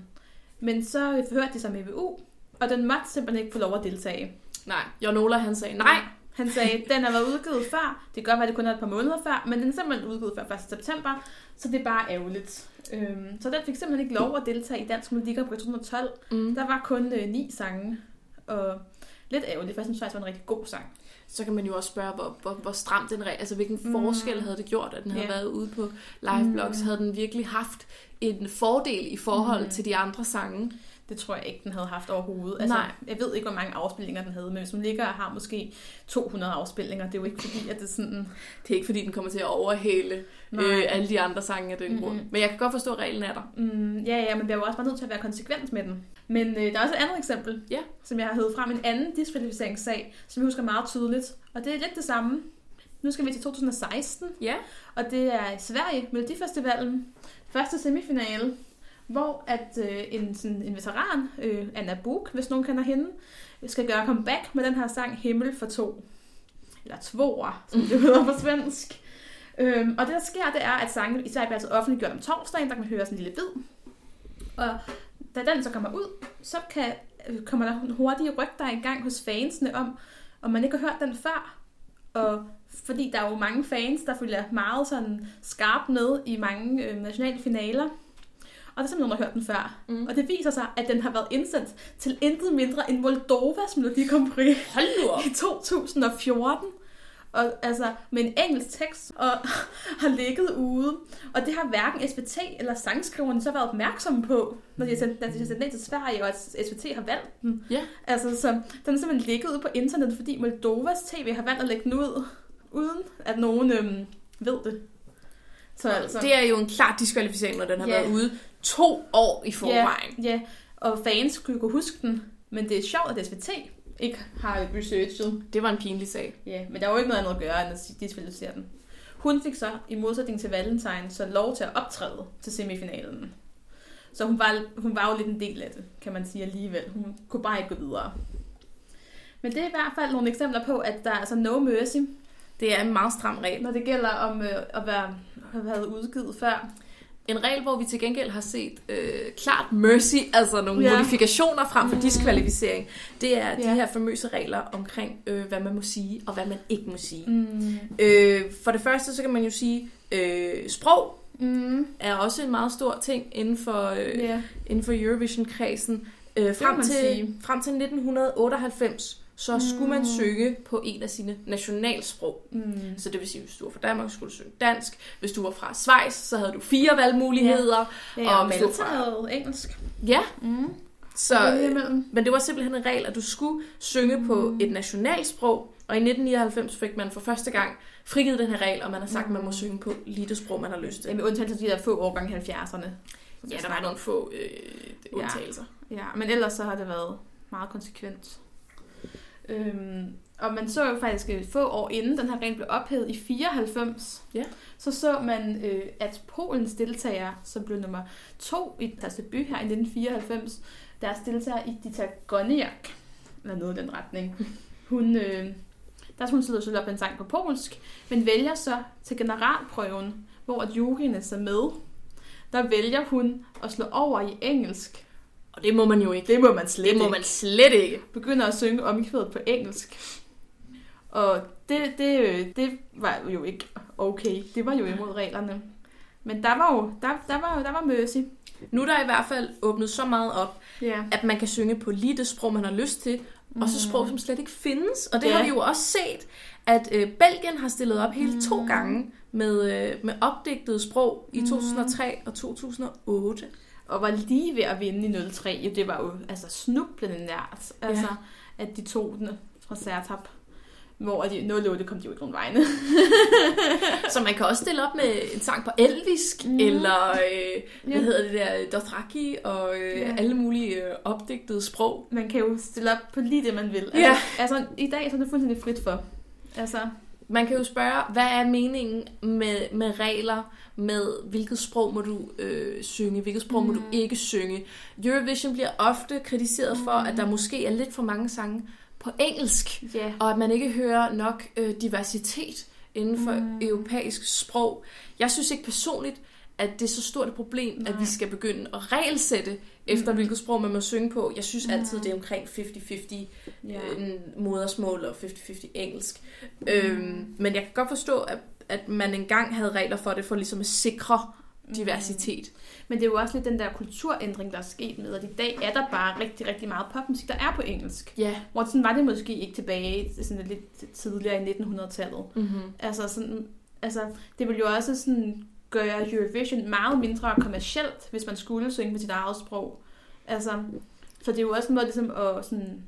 Men så forhørte de sig med EBU, og den måtte simpelthen ikke få lov at deltage. Nej, Jon Ola han sagde nej. Han sagde, den har været udgivet før. Det kan godt være, det kun er et par måneder før, men den er simpelthen udgivet før 1. september, så det er bare ærgerligt. Øhm, så den fik simpelthen ikke lov at deltage i Dansk Melodi Grand Prix 2012. Mm. Der var kun øh, ni sange, og lidt ærgerligt, for jeg synes faktisk, det var en rigtig god sang. Så kan man jo også spørge, hvor, hvor, hvor stram den regel, altså hvilken Mm. forskel havde det gjort, at den havde Ja. været ude på liveblogs? Mm. Havde den virkelig haft en fordel i forhold Mm. til de andre sange? Det tror jeg ikke, den havde haft overhovedet. Altså, Nej. Jeg ved ikke, hvor mange afspilninger den havde, men hvis man ligger og har måske 200 afspilninger, det er jo ikke fordi, at det er sådan... Det er ikke fordi, den kommer til at overhale Nej. øh, alle de andre sange af den Mhm. grund. Men jeg kan godt forstå, at reglen er der. Mm, ja, ja, men bliver jo også bare nødt til at være konsekvent med den. Men øh, der er også et andet eksempel, Ja. som jeg har hævet frem. En anden diskvalifikeringssag, som jeg husker meget tydeligt. Og det er lidt det samme. Nu skal vi til 2016, Ja. og det er i Sverige, Melodifestivalen. Første semifinale, hvor at øh, en, sådan, en veteran, øh, Anna Buk, hvis nogen kender hende, skal gøre comeback med den her sang Himmel for to. Eller Tvoer, som det hedder på svensk. Øhm, og det, der sker, det er, at sangen i Sverige bliver altså offentliggjort om torsdagen. Der kan man høre sådan en lille bid. Og da den så kommer ud, så kan, øh, kommer der hurtige rygter i gang hos fansene om, om man ikke har hørt den før. Og fordi der er jo mange fans, der følger meget sådan skarpt med i mange øh, nationale finaler. Og der er simpelthen nogen, der har hørt den før. Mm. Og det viser sig, at den har været indsendt til intet mindre end Moldovas Melodi Grand Hold nu op. i 2014. Og altså med en engelsk tekst, og (laughs) har ligget ude. Og det har hverken SVT eller sangskriverne så været opmærksomme på, når de har sendt, når de har sendt den til Sverige, og at SVT har valgt den. Ja. Altså, så den er simpelthen ligget ude på internettet, fordi Moldovas TV har valgt at lægge den ud, uden at nogen øhm, ved det. Så altså, Det er jo en klar diskvalificering, når den har Ja. været ude to år i forvejen. Ja, ja, og fans kunne huske den, men det er sjovt, at SVT ikke har researchet. Det var en pinlig sag. Ja, men der var jo ikke noget andet at gøre, end at diskvalificere den. Hun fik så, i modsætning til Valentine, så lov til at optræde til semifinalen. Så hun var, hun var jo lidt en del af det, kan man sige alligevel. Hun kunne bare ikke gå videre. Men det er i hvert fald nogle eksempler på, at der er altså no mercy, Det er en meget stram regel. når det gælder om øh, at være have været udgivet før. En regel, hvor vi til gengæld har set øh, klart mercy, altså nogle Ja. modifikationer frem for diskvalificering, det er de Ja. her famøse regler omkring, øh, hvad man må sige og hvad man ikke må sige. Mm. Øh, for det første, så kan man jo sige, øh, sprog Mm. er også en meget stor ting inden for, øh, Ja. inden for Eurovision-kredsen. Øh, frem, til, sige. frem til 1998, så skulle man Mm. synge på en af sine nationalsprog. Mm. Så det vil sige, hvis du var fra Danmark, skulle du synge dansk. Hvis du var fra Schweiz, så havde du fire valgmuligheder. Ja, Og og du Malta var- havde engelsk. Ja, Mm. så, men det var simpelthen en regel, at du skulle synge på Mm. et nationalsprog. Og i 1999 fik man for første gang frigivet den her regel, og man har sagt, at man må synge på lige det sprog, man har lyst til. Ja, med undtagelse af de der få årgange i 70'erne. Ja, der var nogle få øh, undtagelser. Ja, men ellers så har det været meget konsekvent. Øhm, og man så jo faktisk øh, få år inden den her regel blev ophævet i 94, Ja. så så man, øh, at Polens deltagere, som blev nummer to i deres debut her i 1994, deres deltager i Dita Goniak, eller noget i den retning, (laughs) hun, øh, der skulle hun sidde og op en sang på polsk, men vælger så til generalprøven, hvor at juryen er så med, der vælger hun at slå over i engelsk. Og det må man jo ikke. Det må man slet Det må ikke. man slet ikke. Begynder at synge omkvædet på engelsk. Og det, det, det var jo ikke okay. Det var jo imod reglerne. Men der var jo der, der var, der var mercy. Nu er der i hvert fald åbnet så meget op, Ja. at man kan synge på lige det sprog, man har lyst til, mm. og så sprog, som slet ikke findes. Og det Ja. har vi jo også set, at øh, Belgien har stillet op hele to Mm. gange med, øh, med opdigtede sprog i Mm. 2003 og 2008. Og var lige ved at vinde i 03. Jo, det var jo altså snublende nært. Altså, at de tog den fra Sertab. Hvor de 08 kom de jo ikke nogen vegne. (laughs) Så man kan også stille op med en sang på elvisk, Mm. mm. eller øh, hvad Ja. hedder det der, Dothraki, og øh, Ja. alle mulige øh, opdigtede sprog. Man kan jo stille op på lige det, man vil. Altså, Ja. altså i dag så er det fuldstændig frit for. Altså, Man kan jo spørge, hvad er meningen med, med regler, med hvilket sprog må du øh, synge, hvilket sprog mm. må du Mm. ikke synge. Europvision bliver ofte kritiseret for, Mm. at der måske er lidt for mange sange på engelsk, ja. og at man ikke hører nok øh, diversitet inden for Mm. mm. europæisk sprog. Jeg synes ikke personligt, at det er så stort et problem, Nej. at Nej. vi skal begynde at regelsætte efter, Mm. hvilket sprog man må synge på. Jeg synes altid, Mm. det er omkring 50-50 ja. øh, modersmål og 50-50 engelsk. Mm. Øhm, men jeg kan godt forstå, at, at man engang havde regler for det, for ligesom at sikre diversitet. Men det er jo også lidt den der kulturændring, der er sket med, at i dag er der bare rigtig, rigtig meget popmusik, der er på engelsk. Ja. Hvor sådan var det måske ikke tilbage sådan lidt tidligere i 1900-tallet. Mm-hmm. Altså, sådan, altså, det vil jo også sådan gøre Eurovision meget mindre kommercielt, hvis man skulle synge på sit eget sprog. Altså, så det er jo også en måde ligesom at sådan,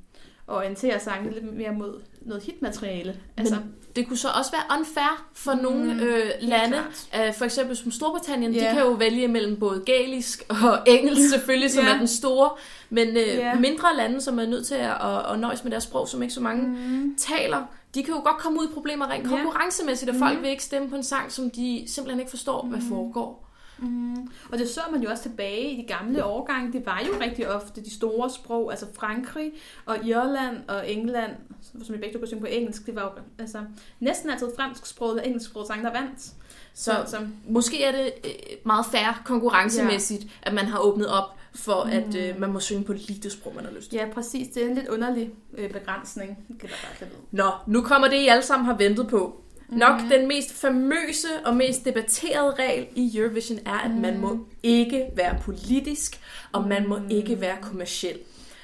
orientere sangen lidt mere mod noget hitmateriale. Altså, Men det kunne så også være unfair for Mm, nogle øh, lande. Uh, for eksempel som Storbritannien, Ja. de kan jo vælge mellem både galisk og (laughs) engelsk selvfølgelig, som Ja. er den store. Men uh, Ja. mindre lande, som er nødt til at, at, at nøjes med deres sprog, som ikke så mange mm, taler, de kan jo godt komme ud i problemer rent konkurrencemæssigt, og folk Mhm. vil ikke stemme på en sang, som de simpelthen ikke forstår, hvad Mhm. foregår. Mm. Og det så man jo også tilbage i de gamle årgange. Det var jo rigtig ofte de store sprog, altså Frankrig og Irland og England, som vi begge to kunne synge på engelsk. Det var jo altså, næsten altid fransk sprog og engelsk sprog sang, der vandt. Så, Så, så Måske er det øh, meget færre konkurrencemæssigt, ja. at man har åbnet op for, mm. at øh, man må synge på lige det sprog, man har lyst til. ja, præcis. Det er en lidt underlig øh, begrænsning. Det kan bare. Nå, nu kommer det, I alle sammen har ventet på. Nok den mest famøse og mest debatterede regel i Eurovision er, at man må ikke være politisk, og man må ikke være kommersiel.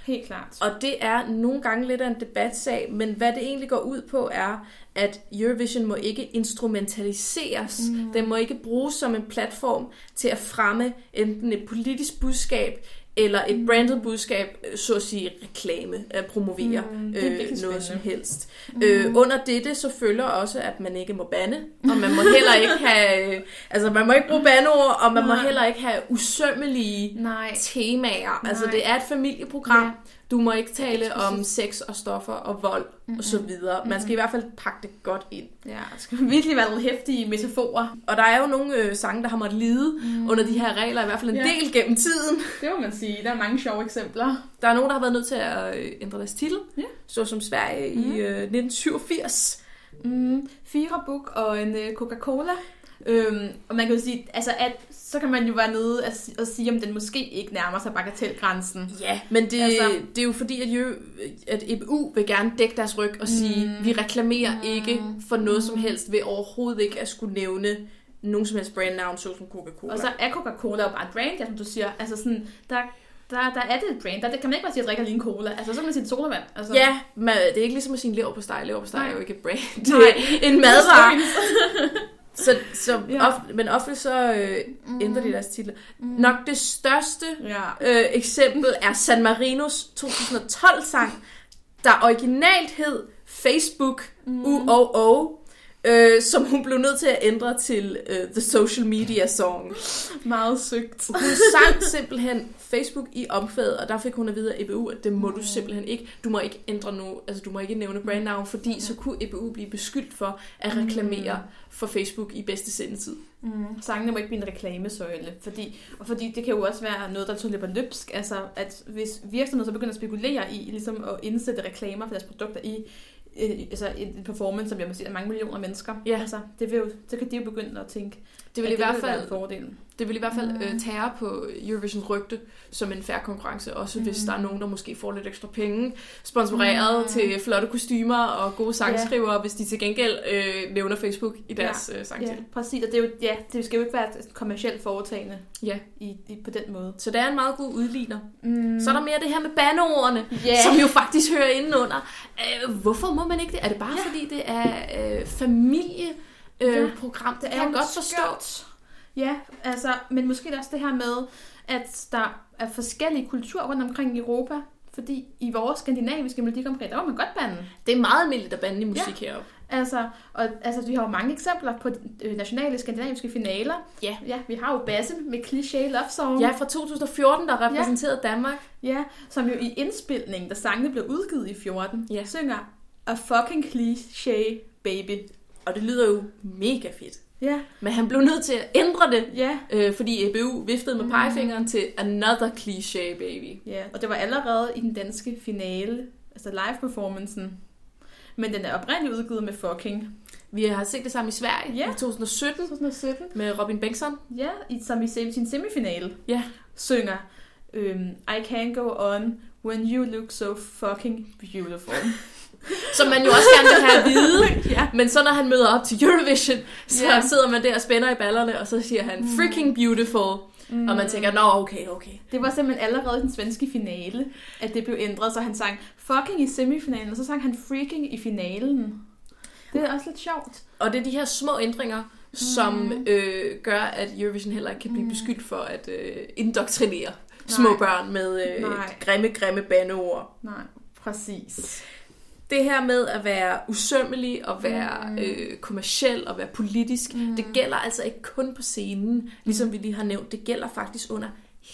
Helt klart. Og det er nogle gange lidt af en debatsag, men hvad det egentlig går ud på er, at Eurovision må ikke instrumentaliseres. Mm. Den må ikke bruges som en platform til at fremme enten et politisk budskab eller et brandet budskab, øh, så at sige reklame, at promovere Mm, øh, noget spændende. som helst. Mm. Øh, under dette så følger også, at man ikke må bande, og man må heller ikke (laughs) have, øh, altså man må ikke bruge bandeord, og man må Nej. heller ikke have usømmelige Nej. temaer. Altså Nej. det er et familieprogram. Ja. Du må ikke tale Ja, om sex og stoffer og vold mm-hmm. og så videre. Man skal i hvert fald pakke det godt ind. Ja, der skal virkelig være nogle hæftige metaforer. Og der er jo nogle øh, sange, der har måttet lide mm. under de her regler, i hvert fald en Ja. del gennem tiden. Det må man sige. Der er mange sjove eksempler. Der er nogen, der har været nødt til at øh, ændre deres titel, Ja. så som Sverige mm. i øh, 1987. Mm, fire book og en øh, Coca-Cola. Øhm, og man kan jo sige, altså at, så kan man jo være nede og, si- og sige, om den måske ikke nærmer sig bagatelgrænsen. Ja, men det, Altså- det er jo fordi, at, jo, at EBU vil gerne dække deres ryg og sige, mm. vi reklamerer mm. ikke for noget som helst ved overhovedet ikke at skulle nævne nogen som helst brandnavn, såsom Coca-Cola. Og så er Coca-Cola jo bare et brand, ja, som du siger. Altså sådan, der, der, der er det et brand. Der det kan man ikke bare sige, at jeg drikker lige en cola. Altså så kan man sige sodavand. Altså, Ja, men det er ikke ligesom at sige lever på steg. Lever på steg er jo ikke et brand. Det Nej. er en madvare. Så, så Ja. men ofte så øh, ændrer de deres titler. Nok det største Ja. øh, eksempel er San Marinos 2012-sang, der originalt hed Facebook UOO, øh, som hun blev nødt til at ændre til øh, The Social Media Song. Meget søgt. Hun sang simpelthen Facebook i omkvædet, og der fik hun at vide af EBU, at det må du simpelthen ikke. Du må ikke ændre nu, altså du må ikke nævne brandnavn, fordi så kunne EBU blive beskyldt for at reklamere for Facebook i bedste sendetid. Mm. Sangene må ikke blive en reklamesøjle, fordi, og fordi det kan jo også være noget, der lidt løbsk. Altså, at hvis virksomheder så begynder at spekulere i ligesom at indsætte reklamer for deres produkter i øh, altså en performance, som jeg må sige, er mange millioner mennesker. Ja. Altså, det, vil jo, så kan de jo begynde at tænke, Det vil, at i hvert være fald, en fordel. Det vil i hvert fald øh, tære på Eurovision rygte som en færre konkurrence, også hvis der er nogen, der måske får lidt ekstra penge, sponsoreret Mm. til flotte kostymer og gode sangskrivere, hvis de til gengæld øh, nævner Facebook i deres ja. øh, Ja, sangtitel. præcis. Og det, er jo, ja, det skal jo ikke være et kommercielt foretagende Ja. i, i, på den måde. Så det er en meget god udligner. Mm. Så er der mere det her med bandeordene, Ja. som jo faktisk hører indenunder. Øh, hvorfor må man ikke det? Er det bare Ja. fordi, det er øh, familieprogram? Øh, Ja. program? det er jeg godt lidt forstå. skørt. Ja, altså, men måske er også det her med, at der er forskellige kulturer rundt omkring i Europa. Fordi i vores skandinaviske Melodi Grand Prix, der var man godt bande. Det er meget almindeligt at bande i musik ja. heroppe. Altså, og, altså, vi har jo mange eksempler på øh, nationale skandinaviske finaler. Ja. Ja, vi har jo Basse med Cliché Love Song. Ja, fra 2014, der repræsenterede ja. Danmark. ja, som jo i indspilningen, da sangene blev udgivet i 14, Ja. synger A fucking cliché baby. Og det lyder jo mega fedt. Ja, Men han blev nødt til at ændre det, ja, øh, fordi EBU viftede med pegefingeren til Another Cliché Baby. ja. Og det var allerede i den danske finale, altså live-performancen. Men den er oprindeligt udgivet med fucking. Vi har set det sammen i Sverige Ja. i 2017 2017. med Robin Bengtsson. Ja, i, som i sin semifinale Ja. synger øhm, I can't go on when you look so fucking beautiful. (laughs) Som man jo også gerne vil have at vide. (laughs) ja. Men så når han møder op til Eurovision, så Ja. sidder man der og spænder i ballerne, og så siger han, freaking beautiful. Mm. Og man tænker, nå okay, okay. Det var simpelthen allerede i den svenske finale, at det blev ændret, så han sang fucking i semifinalen, og så sang han freaking i finalen. Det er også lidt sjovt. Og det er de her små ændringer, som øh, gør, at Eurovision heller ikke kan blive beskyldt for at øh, indoktrinere små Nej. børn med øh, grimme, grimme bandeord. Nej, præcis. Det her med at være usømmelig og være mm. øh, kommersiel og være politisk, mm. det gælder altså ikke kun på scenen, ligesom vi lige har nævnt. Det gælder faktisk under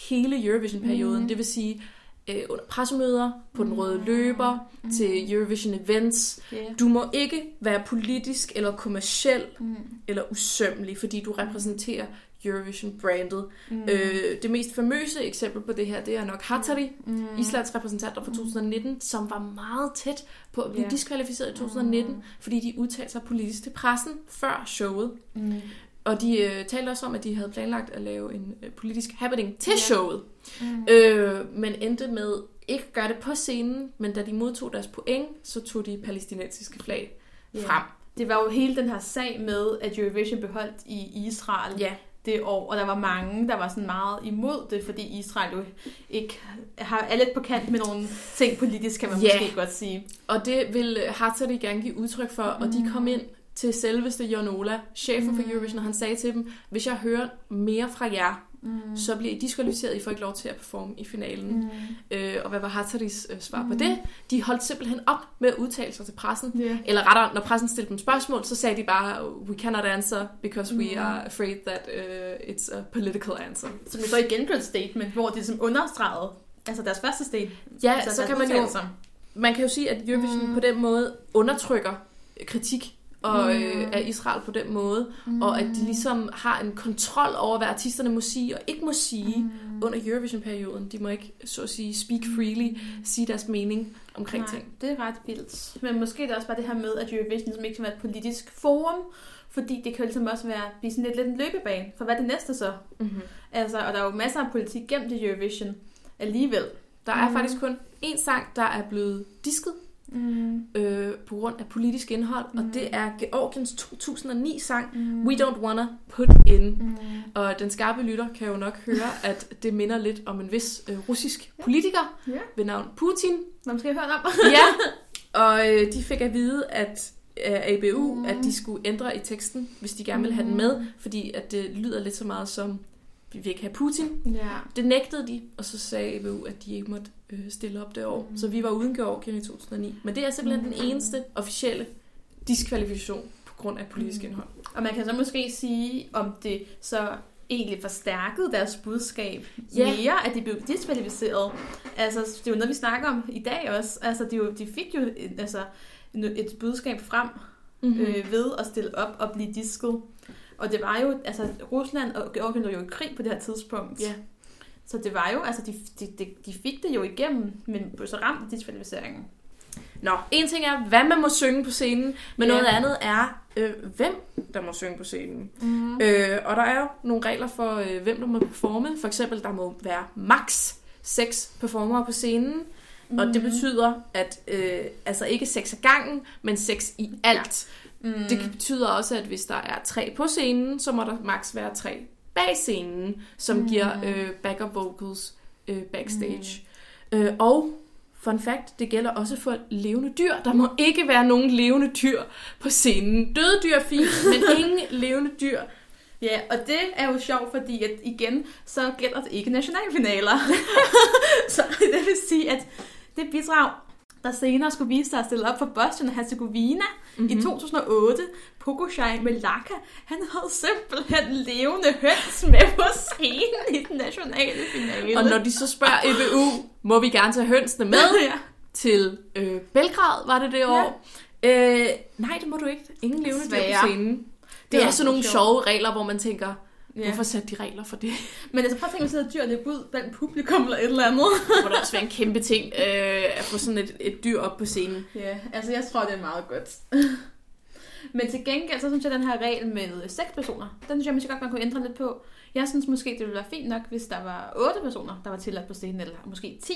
hele Eurovision-perioden. Mm. Det vil sige øh, under pressemøder, på den røde løber, mm. til Eurovision events. Yeah. Du må ikke være politisk eller kommersiel Mm. eller usømmelig, fordi du repræsenterer Eurovision-brandet. Mm. Øh, det mest famøse eksempel på det her, det er nok Hattari, mm. Islands repræsentanter fra 2019, som var meget tæt på at blive Ja. diskvalificeret i 2019, mm. fordi de udtalte sig politisk til pressen før showet. Mm. Og de øh, talte også om, at de havde planlagt at lave en øh, politisk happening til Ja. showet. Mm. Øh, men endte med ikke at gøre det på scenen, men da de modtog deres point, så tog de palæstinensiske flag Ja. frem. Det var jo hele den her sag med, at Eurovision beholdt i Israel Ja, det år, og der var mange, der var sådan meget imod det, fordi Israel jo ikke har, er lidt på kant med nogle ting politisk, kan man Ja. måske godt sige. og det vil Hatzari gerne give udtryk for, og de kom ind til selveste Jon Ola, chefen for Eurovision, og han sagde til dem, hvis jeg hører mere fra jer, mm. så bliver I diskvalificeret, I får ikke lov til at performe i finalen. Mm. Øh, og hvad var Hatzaris øh, svar mm. på det? De holdt simpelthen op med at udtale sig til pressen, Ja. Eller rettere, når pressen stillede dem spørgsmål, så sagde de bare, we cannot answer, because we are afraid that uh, it's a political answer. Som jo så igen blev et statement, hvor de ligesom understregede, altså deres første statement. Ja, altså så kan man jo, man kan jo sige, at Eurovision mm. på den måde undertrykker kritik og Mm. øh, af Israel på den måde, mm. og at de ligesom har en kontrol over, hvad artisterne må sige og ikke må sige mm. under Eurovision-perioden. De må ikke, så at sige, speak freely, sige deres mening omkring Nej, ting. det er ret vildt. Men måske er det også bare det her med, at Eurovision ligesom ikke kan være et politisk forum, fordi det kan jo ligesom også være, blive sådan lidt, lidt en løbebane, for hvad er det næste så? Mm-hmm. Altså, og der er jo masser af politik gemt i Eurovision alligevel. Der er Mm. faktisk kun én sang, der er blevet disket Mm. øh, på grund af politisk indhold, mm. og det er Georgiens 2009-sang Mm. We Don't Wanna Put In. Mm. Og den skarpe lytter kan jo nok høre, (laughs) at det minder lidt om en vis øh, russisk politiker Ja, ved navn Putin. man måske have hørt om. (laughs) Ja, (laughs) og øh, de fik at vide, at af ABU, mm. at de skulle ændre i teksten, hvis de gerne ville have den med, fordi at det lyder lidt så meget som, vi vil ikke have Putin. Ja. Det nægtede de, og så sagde ABU, at de ikke måtte øh, stille op det år. Mm. Så vi var uden Georgien i 2009. Men det er simpelthen mm. den eneste officielle diskvalifikation på grund af politisk indhold. Og man kan så måske sige, om det så egentlig forstærkede deres budskab Ja. mere, at de blev diskvalificeret. Altså, det er jo noget, vi snakker om i dag også. Altså, de, jo, de fik jo et, altså, et budskab frem Mm-hmm. øh, ved at stille op og blive disket. Og det var jo, altså Rusland og Georgien var jo i krig på det her tidspunkt. Ja. Så det var jo, altså de, de, de, de fik det jo igennem, men så ramt af diskvalificeringen. Nå, en ting er, hvad man må synge på scenen, men Ja. noget andet er, øh, hvem der må synge på scenen. Mm. Øh, og der er jo nogle regler for, øh, hvem der må performe. For eksempel, der må være max seks performere på scenen. Mm. Og det betyder, at øh, altså ikke seks af gangen, men seks i alt. Mm. Det betyder også, at hvis der er tre på scenen, så må der maks være tre bag scenen, som mm. giver øh, backup vocals øh, backstage. Mm. Øh, og fun fact, det gælder også for levende dyr. Der må ikke være nogen levende dyr på scenen. Døde dyr er fint, (laughs) men ingen levende dyr. Ja, og det er jo sjovt, fordi at igen, så gælder det ikke nationalfinaler. (laughs) så det vil sige, at det bidrag, der senere skulle vise sig at stille op for Boston og Herzegovina mm-hmm. i 2008, Pogoshai Melaka, han havde simpelthen levende høns med på scenen i den nationale finale. Og når de så spørger EBU, må vi gerne tage hønsene med (laughs) ja. til øh, Belgrad, var det det år? Øh, nej, det må du ikke. Ingen levende dyr på scenen. Det, Det er sådan nogle sjove regler, hvor man tænker, ja. hvorfor satte de regler for det? (laughs) Men altså prøv at tænke, hvis der er dyr, der ud blandt publikum eller et eller andet. Det må da også være en kæmpe ting øh, at få sådan et, et dyr op på scenen. Ja, altså jeg tror, det er meget godt. (laughs) Men til gengæld, så synes jeg, at den her regel med seks personer, den synes jeg måske godt, man kunne ændre lidt på. Jeg synes måske, det ville være fint nok, hvis der var otte personer, der var tilladt på scenen, eller måske 10.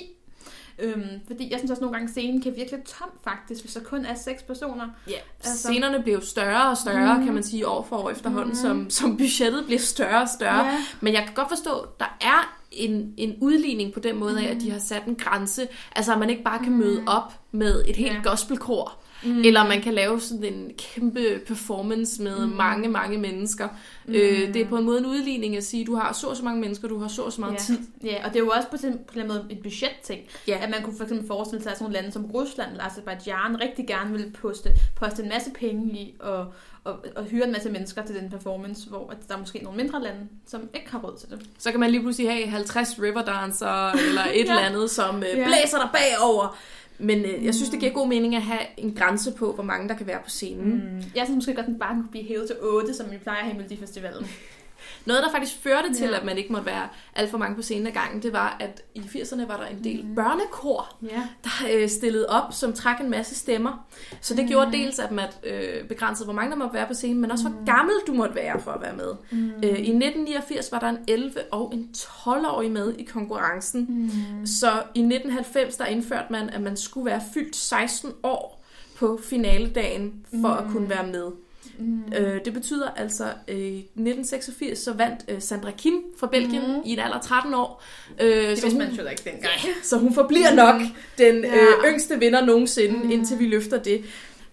Øhm, fordi jeg synes også nogle gange, at scenen kan virke lidt tom faktisk, hvis der kun er seks personer. Ja, Altså- scenerne bliver jo større og større, Mhm. mm. kan man sige, år for år efterhånden, mm. som, som budgettet bliver større og større. Ja. Men jeg kan godt forstå, at der er en, en udligning på den måde af, at de har sat en grænse. Altså, at man ikke bare kan møde op med et helt ja. gospelkor. Mm. Eller man kan lave sådan en kæmpe performance med mm. mange, mange mennesker. Mm. Øh, det er på en måde en udligning at sige, at du har så og så mange mennesker, du har så og så meget ja. tid. Ja, og det er jo også på den, på den måde en budgetting. Ja. At man kunne for eksempel forestille sig, at sådan nogle lande som Rusland eller Azerbaijan rigtig gerne ville poste, poste en masse penge i og, og, og hyre en masse mennesker til den performance, hvor at der er måske nogle mindre lande, som ikke har råd til det. Så kan man lige pludselig have 50 riverdancer eller et (laughs) Ja. eller andet, som øh, Ja. blæser dig bagover. Men øh, jeg synes, det giver god mening at have en grænse på, hvor mange der kan være på scenen. Mm. Mm. Jeg synes måske godt, den bare kunne blive hævet til 8, som vi plejer have i Melodifestivalen. (laughs) Noget, der faktisk førte til, Ja. at man ikke måtte være alt for mange på scenen ad gangen, det var, at i 80'erne var der en del Mhm. børnekor, Ja. der øh, stillede op, som trak en masse stemmer. Så det Mhm. gjorde dels, at man øh, begrænsede, hvor mange der måtte være på scenen, men også, hvor Mhm. gammel du måtte være for at være med. Mm. Øh, I 1989 var der en 11- og en 12-årig med i konkurrencen. Mm. Så i 1990 der indførte man, at man skulle være fyldt 16 år på finaledagen for at kunne være med. Mm. Øh, det betyder altså, øh, i 1986 så vandt øh, Sandra Kim fra Belgien Mhm. i en alder af 13 år. Øh, Det så, vidste man jo ikke dengang. så hun forbliver nok den Ja. øh, yngste vinder nogensinde, Mhm. indtil vi løfter det.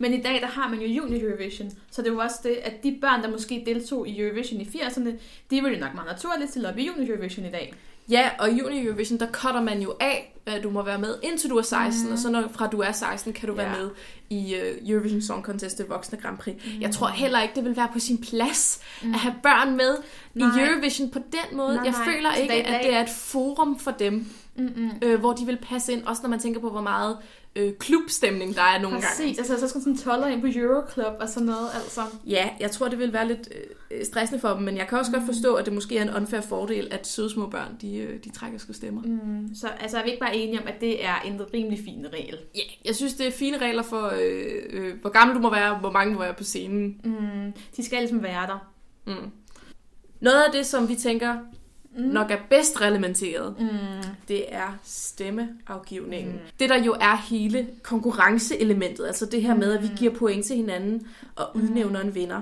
Men i dag, der har man jo Junior Eurovision, så det er jo også det, at de børn, der måske deltog i Eurovision i 80'erne, de vil jo nok meget naturligt stille op i Junior Eurovision i dag. Ja, og i Junior Eurovision, der cutter man jo af, at du må være med, indtil du er 16, Mhm. og så når, fra du er 16, kan du være Ja. med i uh, Eurovision Song Contest, det voksne Grand Prix. Mhm. Jeg tror heller ikke, det vil være på sin plads Mm. at have børn med Nej. i Eurovision på den måde. Nej, jeg nej. føler ikke, at det er et forum for dem, Mm-mm. øh, hvor de vil passe ind, også når man tænker på, hvor meget øh, klubstemning der er nogle gange. Præcis, altså så skal sådan en toller ind på Euroclub og sådan noget, altså. Ja, jeg tror, det vil være lidt øh, stressende for dem, men jeg kan også godt forstå, at det måske er en unfair fordel, at søde små børn, de, øh, de trækker sgu stemmer. Mm, så altså, er vi ikke bare enige om, at det er en rimelig fin regel? Ja, jeg synes, det er fine regler for, øh, øh, hvor gammel du må være, hvor mange må være på scenen. Mm, de skal ligesom være der. Mm. Noget af det, som vi tænker Mm. nok er bedst reglementeret, Mm. det er stemmeafgivningen. Mm. Mm. Det, der jo er hele konkurrenceelementet, altså det her med, at vi Mm. giver point til hinanden og udnævner en vinder.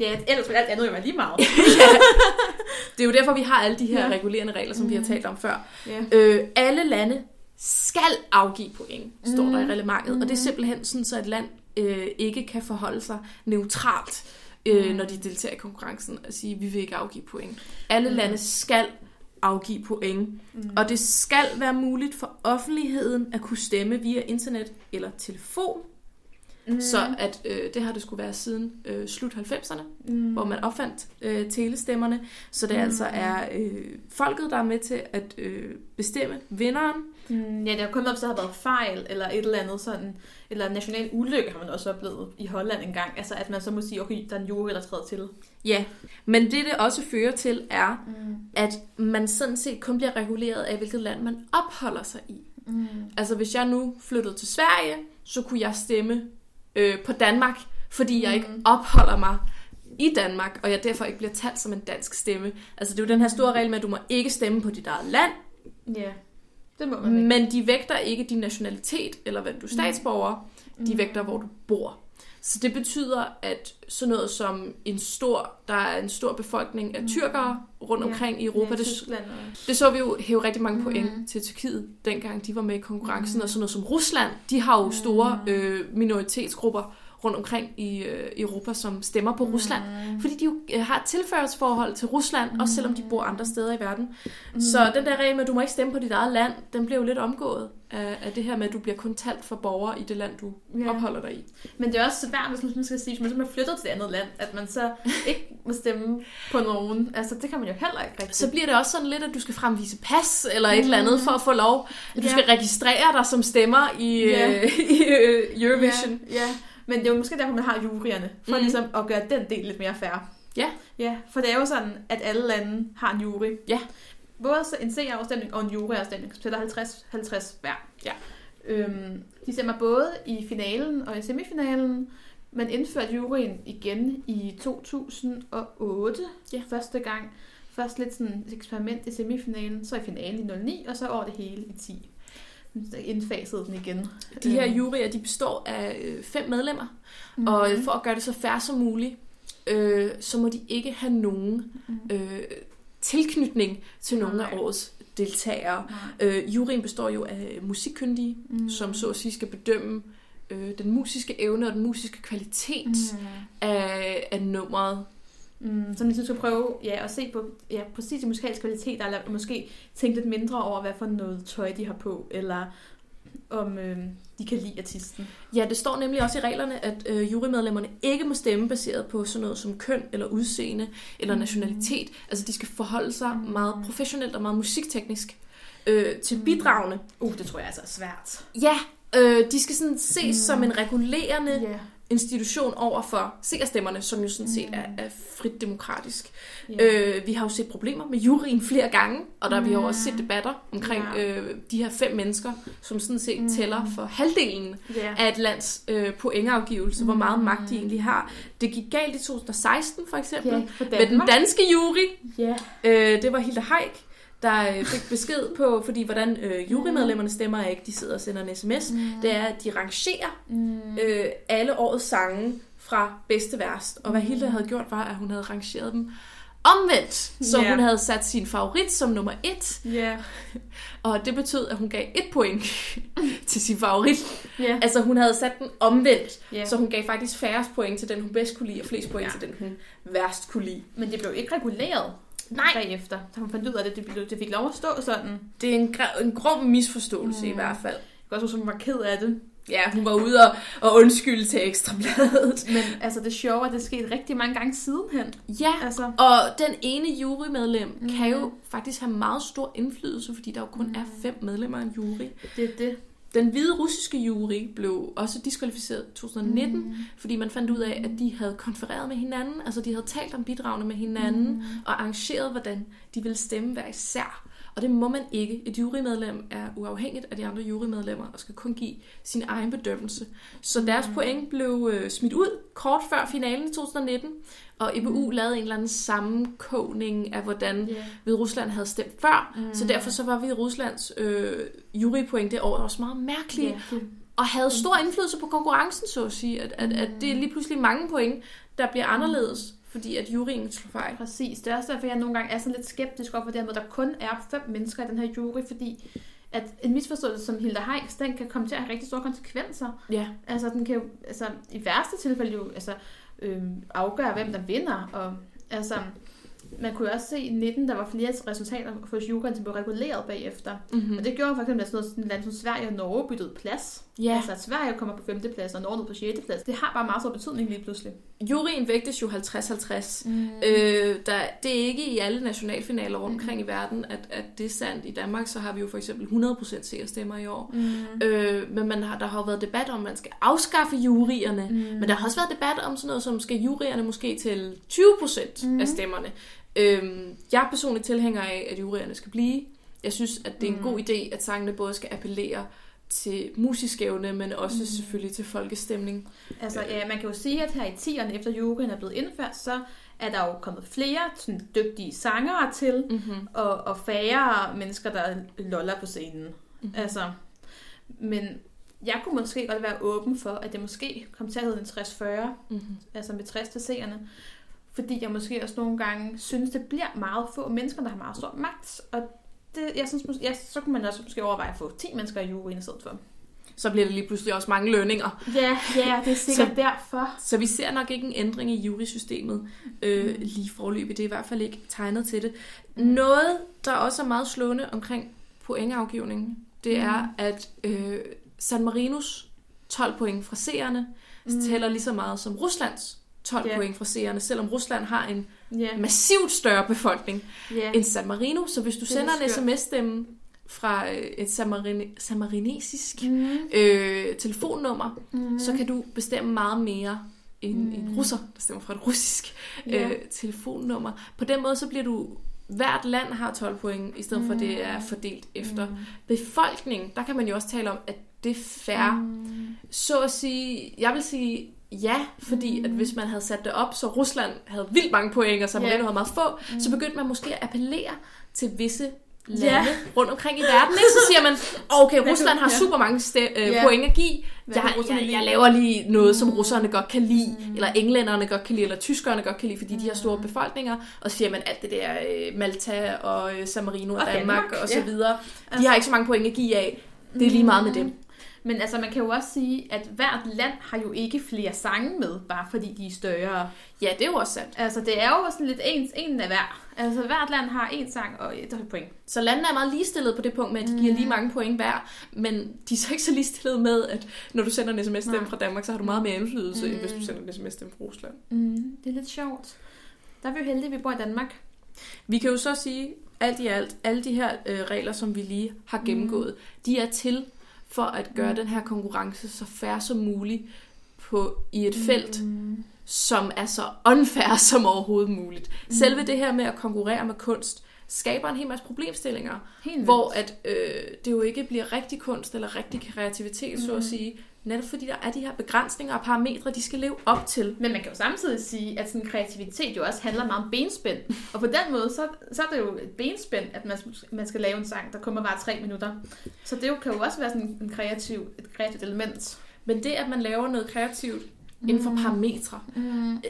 Ja, ellers vil alt andet jo være lige meget. (laughs) Det er jo derfor, vi har alle de her Ja. ja. regulerende regler, som mm. vi har Mm. talt om før. ja. Øh, alle lande skal afgive point, står mm. der i Mm. reglementet. Mm. Og det er simpelthen sådan, så et land øh, ikke kan forholde sig neutralt, øh, Mm. når de deltager i konkurrencen, og sige, vi vil ikke afgive point. Alle Mm. lande skal afgive point, Mm. og det skal være muligt for offentligheden at kunne stemme via internet eller telefon, mm. mm. så at øh, det har det skulle være siden øh, slut 90'erne, mm. hvor man opfandt øh, telestemmerne, så det Mm. altså er øh, folket, der er med til at øh, bestemme vinderen, Mm, ja, det har kun hvis der har været fejl, eller et eller andet sådan, eller national ulykke har man også oplevet i Holland engang. Altså, at man så må sige, okay, der er en jury, der træder til. Ja, men det det også fører til er, Mm. at man sådan set kun bliver reguleret af, hvilket land man opholder sig i. Mm. Altså hvis jeg nu flyttede til Sverige, så kunne jeg stemme øh, på Danmark, fordi jeg ikke Mm. opholder mig i Danmark, og jeg derfor ikke bliver talt som en dansk stemme. Altså det er jo den her store regel med, at du må ikke stemme på dit eget land, Ja, det må man ikke. men de vægter ikke din nationalitet, eller hvem du er statsborger, de Mm. vægter, hvor du bor. Så det betyder, at sådan noget som en stor, der er en stor befolkning af Mm. tyrkere rundt Ja. omkring i Europa, ja, det, det så vi jo hæve rigtig mange point Mhm. til Tyrkiet, dengang de var med i konkurrencen. Mhm. Og sådan noget som Rusland, de har jo store Mhm. øh, minoritetsgrupper rundt omkring i øh, Europa, som stemmer på Rusland. Mm. Fordi de jo øh, har et tilførselsforhold til Rusland, mm. også selvom de bor andre steder i verden. Mm. Så den der regel med, at du må ikke stemme på dit eget land, den bliver jo lidt omgået af, af det her med, at du bliver kun talt for borgere i det land, du Ja. opholder dig i. Men det er også svært, hvis man skal sige, hvis man flytter til et andet land, at man så (laughs) ikke må stemme på nogen. Altså, det kan man jo heller ikke rigtig. Så bliver det også sådan lidt, at du skal fremvise pas eller et eller andet for at få lov. At du Ja. skal registrere dig som stemmer i, Ja. øh, (laughs) i øh, Eurovision. Ja, ja, men det er jo måske derfor, man har juryerne, for mm. Ligesom at gøre den del lidt mere fair. Ja. Ja, for det er jo sådan, at alle lande har en jury. Ja. Både en seerafstemning og en juryafstemning, som tæller 50-50 hver. Ja. Øhm, de stemmer både i finalen og i semifinalen. Man indførte juryen igen i 2008 Ja. første gang. Først lidt sådan et eksperiment i semifinalen, så i finalen i 09, og så over det hele i 10. Så indfasede den igen. De her Øhm, juryer, de består af øh, fem medlemmer, mhm. og øh, for at gøre det så fair som muligt, øh, så må de ikke have nogen Mhm. øh, tilknytning til nogle Nej. af årets deltagere. Øh, juryen består jo af musikkyndige, Mm. som så at sige skal bedømme øh, den musiske evne og den musiske kvalitet Mm. af, af nummeret. Mm, så ligesom skal prøve ja, at se på ja, præcis de musikalske kvaliteter, eller måske tænke lidt mindre over, hvad for noget tøj de har på, eller om øh, de kan lide artisten. Ja, det står nemlig også i reglerne, at øh, jurymedlemmerne ikke må stemme baseret på sådan noget som køn eller udseende eller Mm. nationalitet. Altså de skal forholde sig Mm. meget professionelt og meget musikteknisk øh, til Mm. bidragene. Uh, det tror jeg altså er svært. Ja, øh, de skal sådan ses Mm. som en regulerende Ja. Institution over for seerstemmerne, som jo sådan set er, er frit demokratisk. Ja. Øh, vi har jo set problemer med juryen flere gange, og der har vi har jo også set debatter omkring Ja. øh, de her fem mennesker, som sådan set tæller for halvdelen Ja. af et lands øh, pointafgivelse, hvor meget magt de egentlig har. Det gik galt i 2016 for eksempel, Ja, for med den Danmark. danske jury. Ja. Øh, det var Hilda Haik, der øh, fik besked på, fordi hvordan øh, jurymedlemmerne stemmer er ikke, de sidder og sender en sms, mm. det er, at de rangerer Mm. øh, alle årets sange fra bedste værst. Og hvad Hilda havde gjort, var, at hun havde rangeret dem omvendt. Så Ja. hun havde sat sin favorit som nummer et, Ja. (laughs) og det betød, at hun gav et point (laughs) til sin favorit. Ja. Altså hun havde sat den omvendt, Ja. så hun gav faktisk færrest point til den, hun bedst kunne lide, og flest point Ja. til den, hun værst kunne lide. Men det blev ikke reguleret Nej. bagefter. Så hun fandt ud af, det, blev, det fik lov at stå sådan. Det er en, en grum misforståelse mm. i Mm. hvert fald. Jeg kan også huske, hun var ked af det. Ja, hun var ude og, og undskylde til Ekstrabladet. Men altså, det sjove er, at det er sket rigtig mange gange sidenhen. Ja, Altså, og den ene jurymedlem mm. Kan jo faktisk have meget stor indflydelse, fordi der jo kun er fem medlemmer af en jury. det er det. Den hvide russiske jury blev også diskvalificeret i 2019, mm. fordi man fandt ud af, at de havde konfereret med hinanden, altså de havde talt om bidragene med hinanden, mm. og arrangeret, hvordan de ville stemme hver især. Og det må man ikke. Et jurymedlem er uafhængigt af de andre jurymedlemmer, og skal kun give sin egen bedømmelse. Så deres point blev øh, smidt ud kort før finalen i 2019, og EBU lavede en eller anden sammenkogning af, hvordan Ja. Hvide Rusland havde stemt før, Mm. mm. så derfor så var Hvide Ruslands øh, jurypoint det år også meget mærkeligt, det, og havde stor indflydelse på konkurrencen, så at sige, at, at, at det er lige pludselig mange point, der bliver anderledes, fordi at juryen slår fejl. præcis. Det er også derfor, jeg nogle gange er sådan lidt skeptisk over for det her med, at der kun er fem mennesker i den her jury, fordi at en misforståelse som Hilda Heiks, den kan komme til at have rigtig store konsekvenser. Ja, Altså, den kan jo, altså, i værste tilfælde jo, altså, øhm, afgør, hvem der vinder, og altså, man kunne jo også se i 19, der var flere resultater for juryen, som blev reguleret bagefter. Mm. mm-hmm. Og det gjorde for eksempel, at sådan noget land som Sverige og Norge byttede plads. ja. Altså, at Sverige kommer på 5. plads, og Norge ned på 6. plads. Det har bare meget stor betydning lige pludselig. juryen vægtes jo 50-50. Mm. Øh, der, det er ikke i alle nationalfinaler rundt omkring i verden, at, at det er sandt. I Danmark så har vi jo for eksempel 100% seerstemmer i år. Mm. Øh, men man har, der har jo været debat om, at man skal afskaffe juryerne. Mm. Men der har også været debat om sådan noget som, skal juryerne måske til 20% Mhm. mm. af stemmerne. Øhm, jeg er personligt tilhænger af, at juryerne skal blive. Jeg synes, at det er en Mm. god idé, at sangene både skal appellere til musisk evne, men også Mm. selvfølgelig til folkestemning. Altså, ja, man kan jo sige, at her i 10'erne, efter juryen er blevet indført, så er der jo kommet flere sådan, dygtige sangere til, Mm-hmm. og, og færre mennesker, der loller på scenen. Mhm. Mm. Altså, men jeg kunne måske godt være åben for, at det måske kom til at hedde en 60-40, Mm-hmm. altså med 60 til seerne. Fordi jeg måske også nogle gange synes, det bliver meget få mennesker, der har meget stor magt. Og det, jeg synes, måske, ja, så kunne man også måske overveje at få 10 mennesker i juryen i stedet for. Så bliver det lige pludselig også mange lønninger. Ja, ja, det er sikkert Så- derfor. Så vi ser nok ikke en ændring i jurysystemet øh, lige forløbet. Det er i hvert fald ikke tegnet til det. Noget, der også er meget slående omkring pointafgivningen, det er, at øh, San Marinos 12 point fra seerne mm. tæller lige så meget som Ruslands 12 Ja. yeah. point fra seerne, selvom Rusland har en Ja, massivt større befolkning ja. end San Marino. Så hvis du er sender en sms-stemme fra øh, et samarine, samarinesisk Mm. øh, telefonnummer, Mm. så kan du bestemme meget mere end mm. en Mm. russer, der stemmer fra et russisk Ja. øh, telefonnummer. På den måde så bliver du hvert land har 12 point, i stedet mm. for at det er fordelt efter mm. befolkning. Der kan man jo også tale om, at det er fair. Mm. Så at sige, jeg vil sige ja, fordi mm. at hvis man havde sat det op, så Rusland havde vildt mange point, og Marino Ja. havde meget få, mm. så begyndte man måske at appellere til visse lande Ja. rundt omkring i verden. Ikke? Så siger man, okay, Rusland har super mange ste- øh, Ja. point at give. Jeg, jeg, jeg laver lige noget, som russerne godt kan lide, mm. eller englænderne godt kan lide, eller tyskerne godt kan lide, fordi de har store befolkninger. Og så siger man alt det der øh, Malta og øh, San Marino og, Og Danmark, Danmark, og så videre. De Altså- har ikke så mange point at give af. Det er lige meget med dem. Men altså, man kan jo også sige, at hvert land har jo ikke flere sange med, bare fordi de er større. Ja, det er jo også sandt. Altså, det er jo sådan lidt ens, en af hver. Altså, hvert land har en sang og et point. Så landene er meget ligestillede på det punkt med, at de giver lige mange point hver, men de er så ikke så ligestillede med, at når du sender en sms-stemme Nej. fra Danmark, så har du meget mere indflydelse, mm. end hvis du Mm. sender en sms-stemme fra Rusland. Mm, det er lidt sjovt. Der er vi jo heldige, at vi bor i Danmark. Vi kan jo så sige, alt i alt, alle de her øh, regler, som vi lige har gennemgået, mm. de er til for at gøre mm. den her konkurrence så fair som muligt på i et felt, mm. som er så unfair (laughs) som overhovedet muligt. Mm. Selve det her med at konkurrere med kunst, skaber en hel masse problemstillinger, Helt vildt. hvor at, øh, det jo ikke bliver rigtig kunst eller rigtig kreativitet, mm. så at sige, netop fordi der er de her begrænsninger og parametre, de skal leve op til. Men man kan jo samtidig sige, at sådan kreativitet jo også handler meget om benspænd. Og på den måde, så, så er det jo et benspænd, at man, man skal lave en sang, der kun må vare tre minutter. Så det jo, kan jo også være sådan en kreativ, et kreativt element. Men det, at man laver noget kreativt mm. inden for parametre, mm.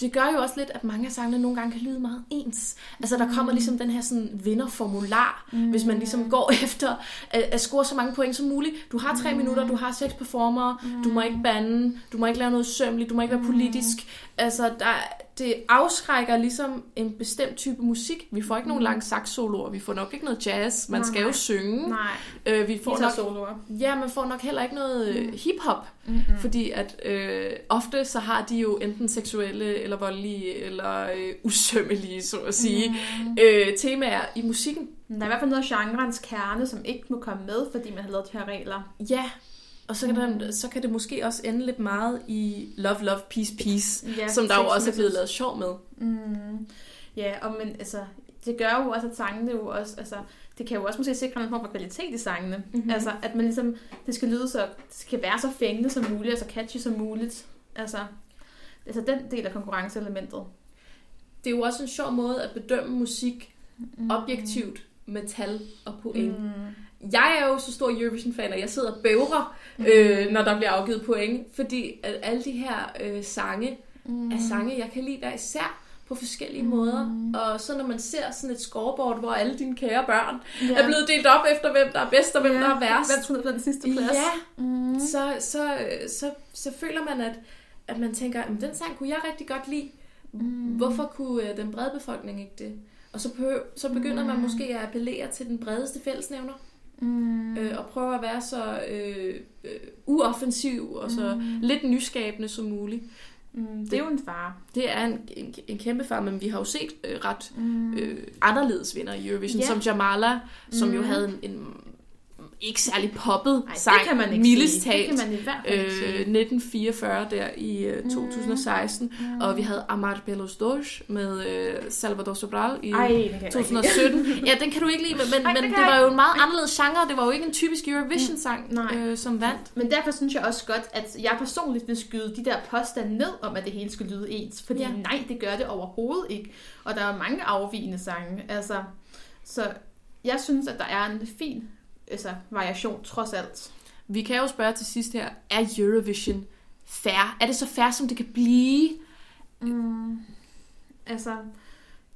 Det gør jo også lidt, at mange af sangene nogle gange kan lyde meget ens. Altså der kommer ligesom den her sådan vinderformular, mm. hvis man ligesom går (laughs) efter at, at score så mange point som muligt. Du har tre mm. minutter, du har seks performere, mm. du må ikke bande, du må ikke lave noget sømmeligt, du må ikke være politisk. Altså der, det afskrækker ligesom en bestemt type musik. Vi får ikke nogen lang sax-soloer, vi får nok ikke noget jazz, man Nej. skal jo synge. Nej, Øh, vi får nok, soloer. ja, man får nok heller ikke noget øh, hip-hop, Mm-hmm. fordi at øh, ofte så har de jo enten seksuelle eller voldelige eller øh, usømmelige, så at sige, mm. øh, temaer i musikken. Der er i hvert fald noget af genrens kerne, som ikke må komme med, fordi man har lavet de her regler. Ja, og så kan, der, så kan det måske også ende lidt meget i Love, Love, Peace, Peace, Ja, som der jo også er blevet lavet sjov med. Mm. Ja, og men altså, det gør jo også, at sangene jo også, altså, det kan jo også måske sikre en form for kvalitet i sangene. Mhm. Mm-hmm. Altså, at man ligesom, det skal lyde så, det skal være så fængende som muligt, og så catchy som muligt. Altså, altså den del af konkurrenceelementet. Det er jo også en sjov måde at bedømme musik objektivt med tal og point. Mm. Jeg er jo så stor Eurovision-fan, at jeg sidder og bævrer, øh, når der bliver afgivet point, fordi at alle de her øh, sange Mm. er sange, jeg kan lide hver især på forskellige mm. måder. Og så når man ser sådan et scoreboard, hvor alle dine kære børn ja. er blevet delt op efter, hvem der er bedst og hvem der er værst, Hvem smider på den sidste plads? ja, Mm. så, så, så, så føler man, at, at man tænker, at den sang kunne jeg rigtig godt lide. Mm. Hvorfor kunne øh, den brede befolkning ikke det? Og så, behøver, så begynder man måske at appellere til den bredeste fællesnævner. Mm. øh, og prøver at være så øh, øh, uoffensiv og så mm. lidt nyskabende som muligt. Mm. Det er jo en fare. Det er en, en, en kæmpe far, men vi har jo set øh, ret Mm. øh, anderledes vinder i Eurovision, Ja. som Jamala, som Mm. jo havde en, en ikke særlig poppet Ej, sang, det kan man ikke mildest sige. Det kan man i hvert fald ikke Øh, sige. 1944 der i øh, 2016, mm. og vi havde Amar Belos Doge med øh, Salvador Sobral i Ej, den kan jeg ikke lide. 2017. (laughs) ja, den kan du ikke lide, men, men, Ej, men det var jo en meget anderledes genre. Det var jo ikke en typisk Eurovision-sang, Mm, øh, som vandt. Men derfor synes jeg også godt, at jeg personligt vil skyde de der påstande ned om, at det hele skulle lyde ens. Fordi ja. nej, det gør det overhovedet ikke. Og der er mange afvigende sange. Altså, så jeg synes, at der er en fin altså, variation, trods alt. Vi kan jo spørge til sidst her, er Eurovision fair? Er det så fair, som det kan blive? Mm. Altså,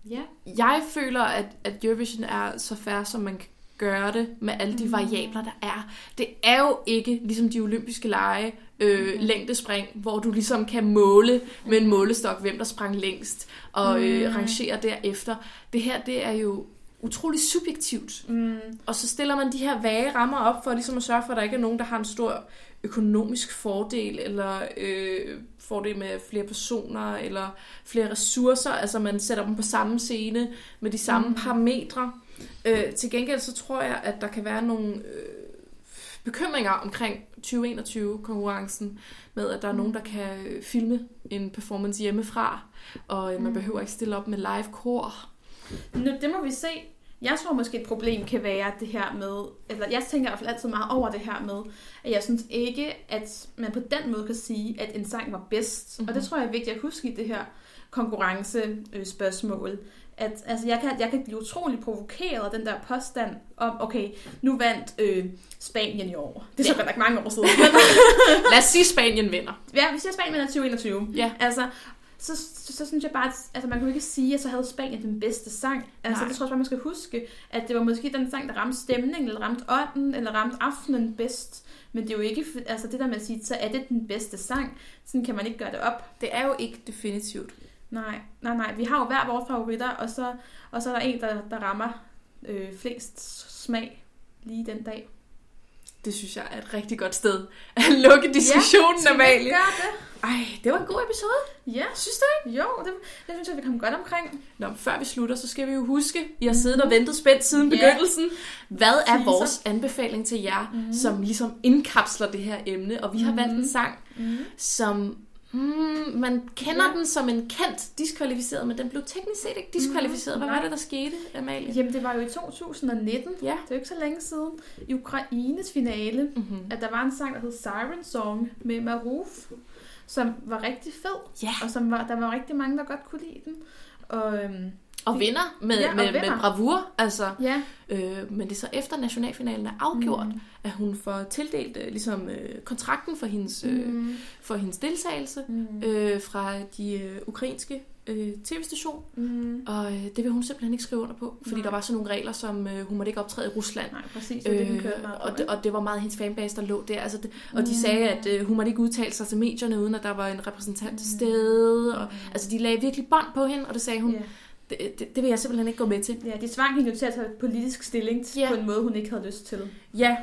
ja. Jeg føler, at, at Eurovision er så fair, som man kan gøre det med alle de variabler, der er. Det er jo ikke ligesom de olympiske lege, øh, længdespring, hvor du ligesom kan måle med en målestok, hvem der sprang længst, og øh, rangere derefter. Det her, det er jo utrolig subjektivt. Mm. Og så stiller man de her vage rammer op for ligesom at sørge for, at der ikke er nogen, der har en stor økonomisk fordel, eller øh, fordel med flere personer, eller flere ressourcer. Altså man sætter dem på samme scene med de samme mm. parametre. Øh, til gengæld så tror jeg, at der kan være nogle øh, bekymringer omkring 2021-konkurrencen, med at der er nogen, der kan øh, filme en performance hjemmefra, og øh, man behøver ikke stille op med live kor. Nu, det må vi se. Jeg tror måske et problem kan være det her med, eller jeg tænker i hvert fald altid meget over det her med, at jeg synes ikke, at man på den måde kan sige, at en sang var bedst. Mm-hmm. Og det tror jeg er vigtigt at huske i det her konkurrencespørgsmål. At altså, jeg, kan, jeg kan blive utrolig provokeret af den der påstand om, okay, nu vandt øh, Spanien i år. Det er så godt nok mange år siden. (laughs) Lad os sige, Spanien vinder. ja, vi siger Spanien vinder 2021. Ja. Altså, så, så, så synes jeg bare, at altså, man jo ikke sige, at så havde Spanien den bedste sang. Altså, Nej. det tror jeg bare, man skal huske, at det var måske den sang, der ramte stemningen, eller ramte ånden, eller ramte aftenen bedst. Men det er jo ikke, altså det der med at sige, så er det den bedste sang. Sådan kan man ikke gøre det op. Det er jo ikke definitivt. Nej, nej, nej. Vi har jo hver vores favoritter, og så, og så er der en, der, der rammer øh, flest smag lige den dag. Det synes jeg er et rigtig godt sted at lukke diskussionen, vi Amalie. gøre det? Ej, det var en god episode. Ja, Synes du ikke? jo, det, det synes jeg, vi kom godt omkring. Nå, før vi slutter, så skal vi jo huske, I har siddet og ventet spændt siden Ja. begyndelsen. Hvad er Teaser. vores anbefaling til jer, mm. som ligesom indkapsler det her emne? Og vi har valgt en sang, Mm. som... Hmm, man kender Ja. den som en kendt diskvalificeret, men den blev teknisk set ikke diskvalificeret. Hvad Nej. var det, der skete, Amalie? Jamen, det var jo i 2019. Ja. Det er jo ikke så længe siden. I Ukraines finale, Mm-hmm. at der var en sang, der hed Siren Song med Maruf, som var rigtig fed, Ja, og som var, der var rigtig mange, der godt kunne lide den. Og øhm, og vinder med, Ja, og med, med vinder. bravur. Altså, ja, øh, men det er så efter nationalfinalen er afgjort, Mm. at hun får tildelt øh, ligesom, øh, kontrakten for hendes, øh, Mm. for hendes deltagelse Mm. øh, fra de øh, ukrainske øh, tv-station. Mm. Og øh, det vil hun simpelthen ikke skrive under på, fordi Nej. der var sådan nogle regler, som øh, hun måtte ikke optræde i Rusland. Nej, præcis. Det, var det, og, det, og det var meget hendes fanbase, der lå der. Altså det, og de Mm. sagde, at øh, hun måtte ikke udtale sig til medierne, uden at der var en repræsentant til stede. Og, altså de lagde virkelig bånd på hende, og det sagde hun, Ja. Det, det, det vil jeg simpelthen ikke gå med til. ja, de tvang hende jo til at tage politisk stilling Ja. ja. på en måde, hun ikke havde lyst til Ja,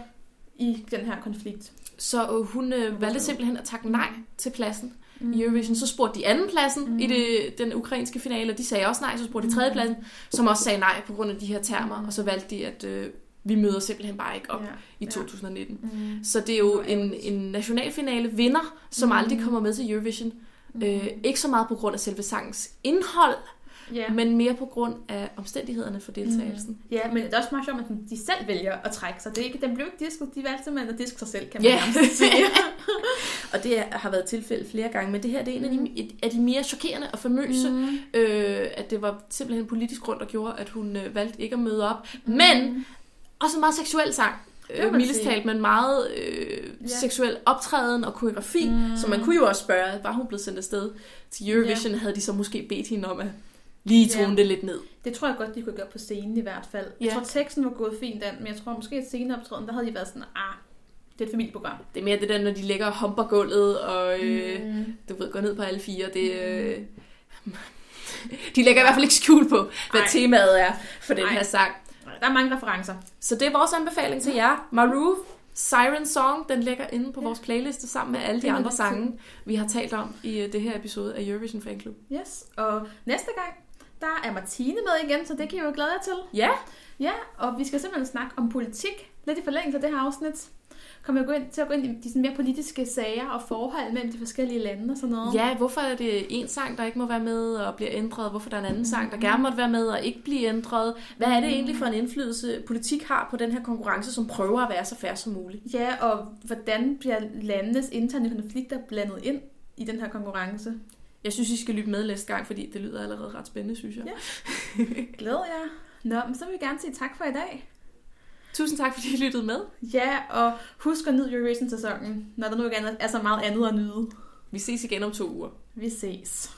i den her konflikt. så øh, hun øh, valgte simpelthen at takke nej til pladsen Mm. i Eurovision. Så spurgte de anden pladsen Mm. i det, den ukrainske finale, og de sagde også nej. Så spurgte de tredje pladsen, som også sagde nej på grund af de her termer. Mm. Og så valgte de, at øh, vi møder simpelthen bare ikke op Ja. i ja. 2019. Mm. Så det er jo en, en nationalfinale vinder, som Mm. aldrig kommer med til Eurovision. Mm. Øh, ikke så meget på grund af selve sangens indhold, Ja. men mere på grund af omstændighederne for deltagelsen. Mm. Ja, men det er også meget sjovt, at de selv vælger at trække sig. Det er ikke, den blev ikke disket, de valgte simpelthen at diske sig selv, kan man nærmest sige. (laughs) Og det har været tilfældet flere gange, men det her det er en af de, et, af de mere chokerende og famøse, mm. Mm. øh, at det var simpelthen en politisk grund, der gjorde, at hun øh, valgte ikke at møde op. Men også en meget seksuel sang. Øh, mildest talt, men meget øh, Ja. seksuel optræden og koreografi, mm. Mm. så man kunne jo også spørge, var hun blevet sendt afsted til Eurovision, ja. havde de så måske bedt hende om at lige tone Ja. det lidt ned. Det tror jeg godt, de kunne gøre på scenen i hvert fald. Jeg Ja. tror, teksten var gået fint an, men jeg tror måske, at sceneoptræden, der havde de været sådan, ah, det er et familieprogram. Det er mere det der, når de ligger og humper gulvet, og øh, Mm. du ved, går ned på alle fire. Det, øh, (laughs) de lægger i hvert fald ikke skjul på, hvad Ej. temaet er for den Ej. her sang. Der er mange referencer. Så det er vores anbefaling til jer. Maruf, Siren Song, den ligger inde på vores playliste sammen med alle de andre sange, vi har talt om i øh, det her episode af Eurovision Fan Club. Yes, og næste gang, der er Martine med igen, så det kan I jo glæde jer til. Ja, Ja, og vi skal simpelthen snakke om politik, lidt i forlængelse af det her afsnit. Kommer jeg gå ind, til at gå ind i de sådan mere politiske sager og forhold mellem de forskellige lande og sådan noget. ja, hvorfor er det en sang, der ikke må være med og bliver ændret? Hvorfor der er en anden sang, der gerne måtte være med og ikke blive ændret? Hvad er det egentlig for en indflydelse, politik har på den her konkurrence, som prøver at være så fair som muligt? Ja, og hvordan bliver landenes interne konflikter blandet ind i den her konkurrence? Jeg synes, I skal lytte med næste gang, fordi det lyder allerede ret spændende, synes jeg. Ja. (laughs) Glæder jer. Nå, men så vil vi gerne sige tak for i dag. Tusind tak, fordi I lyttede med. Ja, og husk at nyde Eurovision-sæsonen, når der nu ikke er så meget andet at nyde. Vi ses igen om to uger. Vi ses.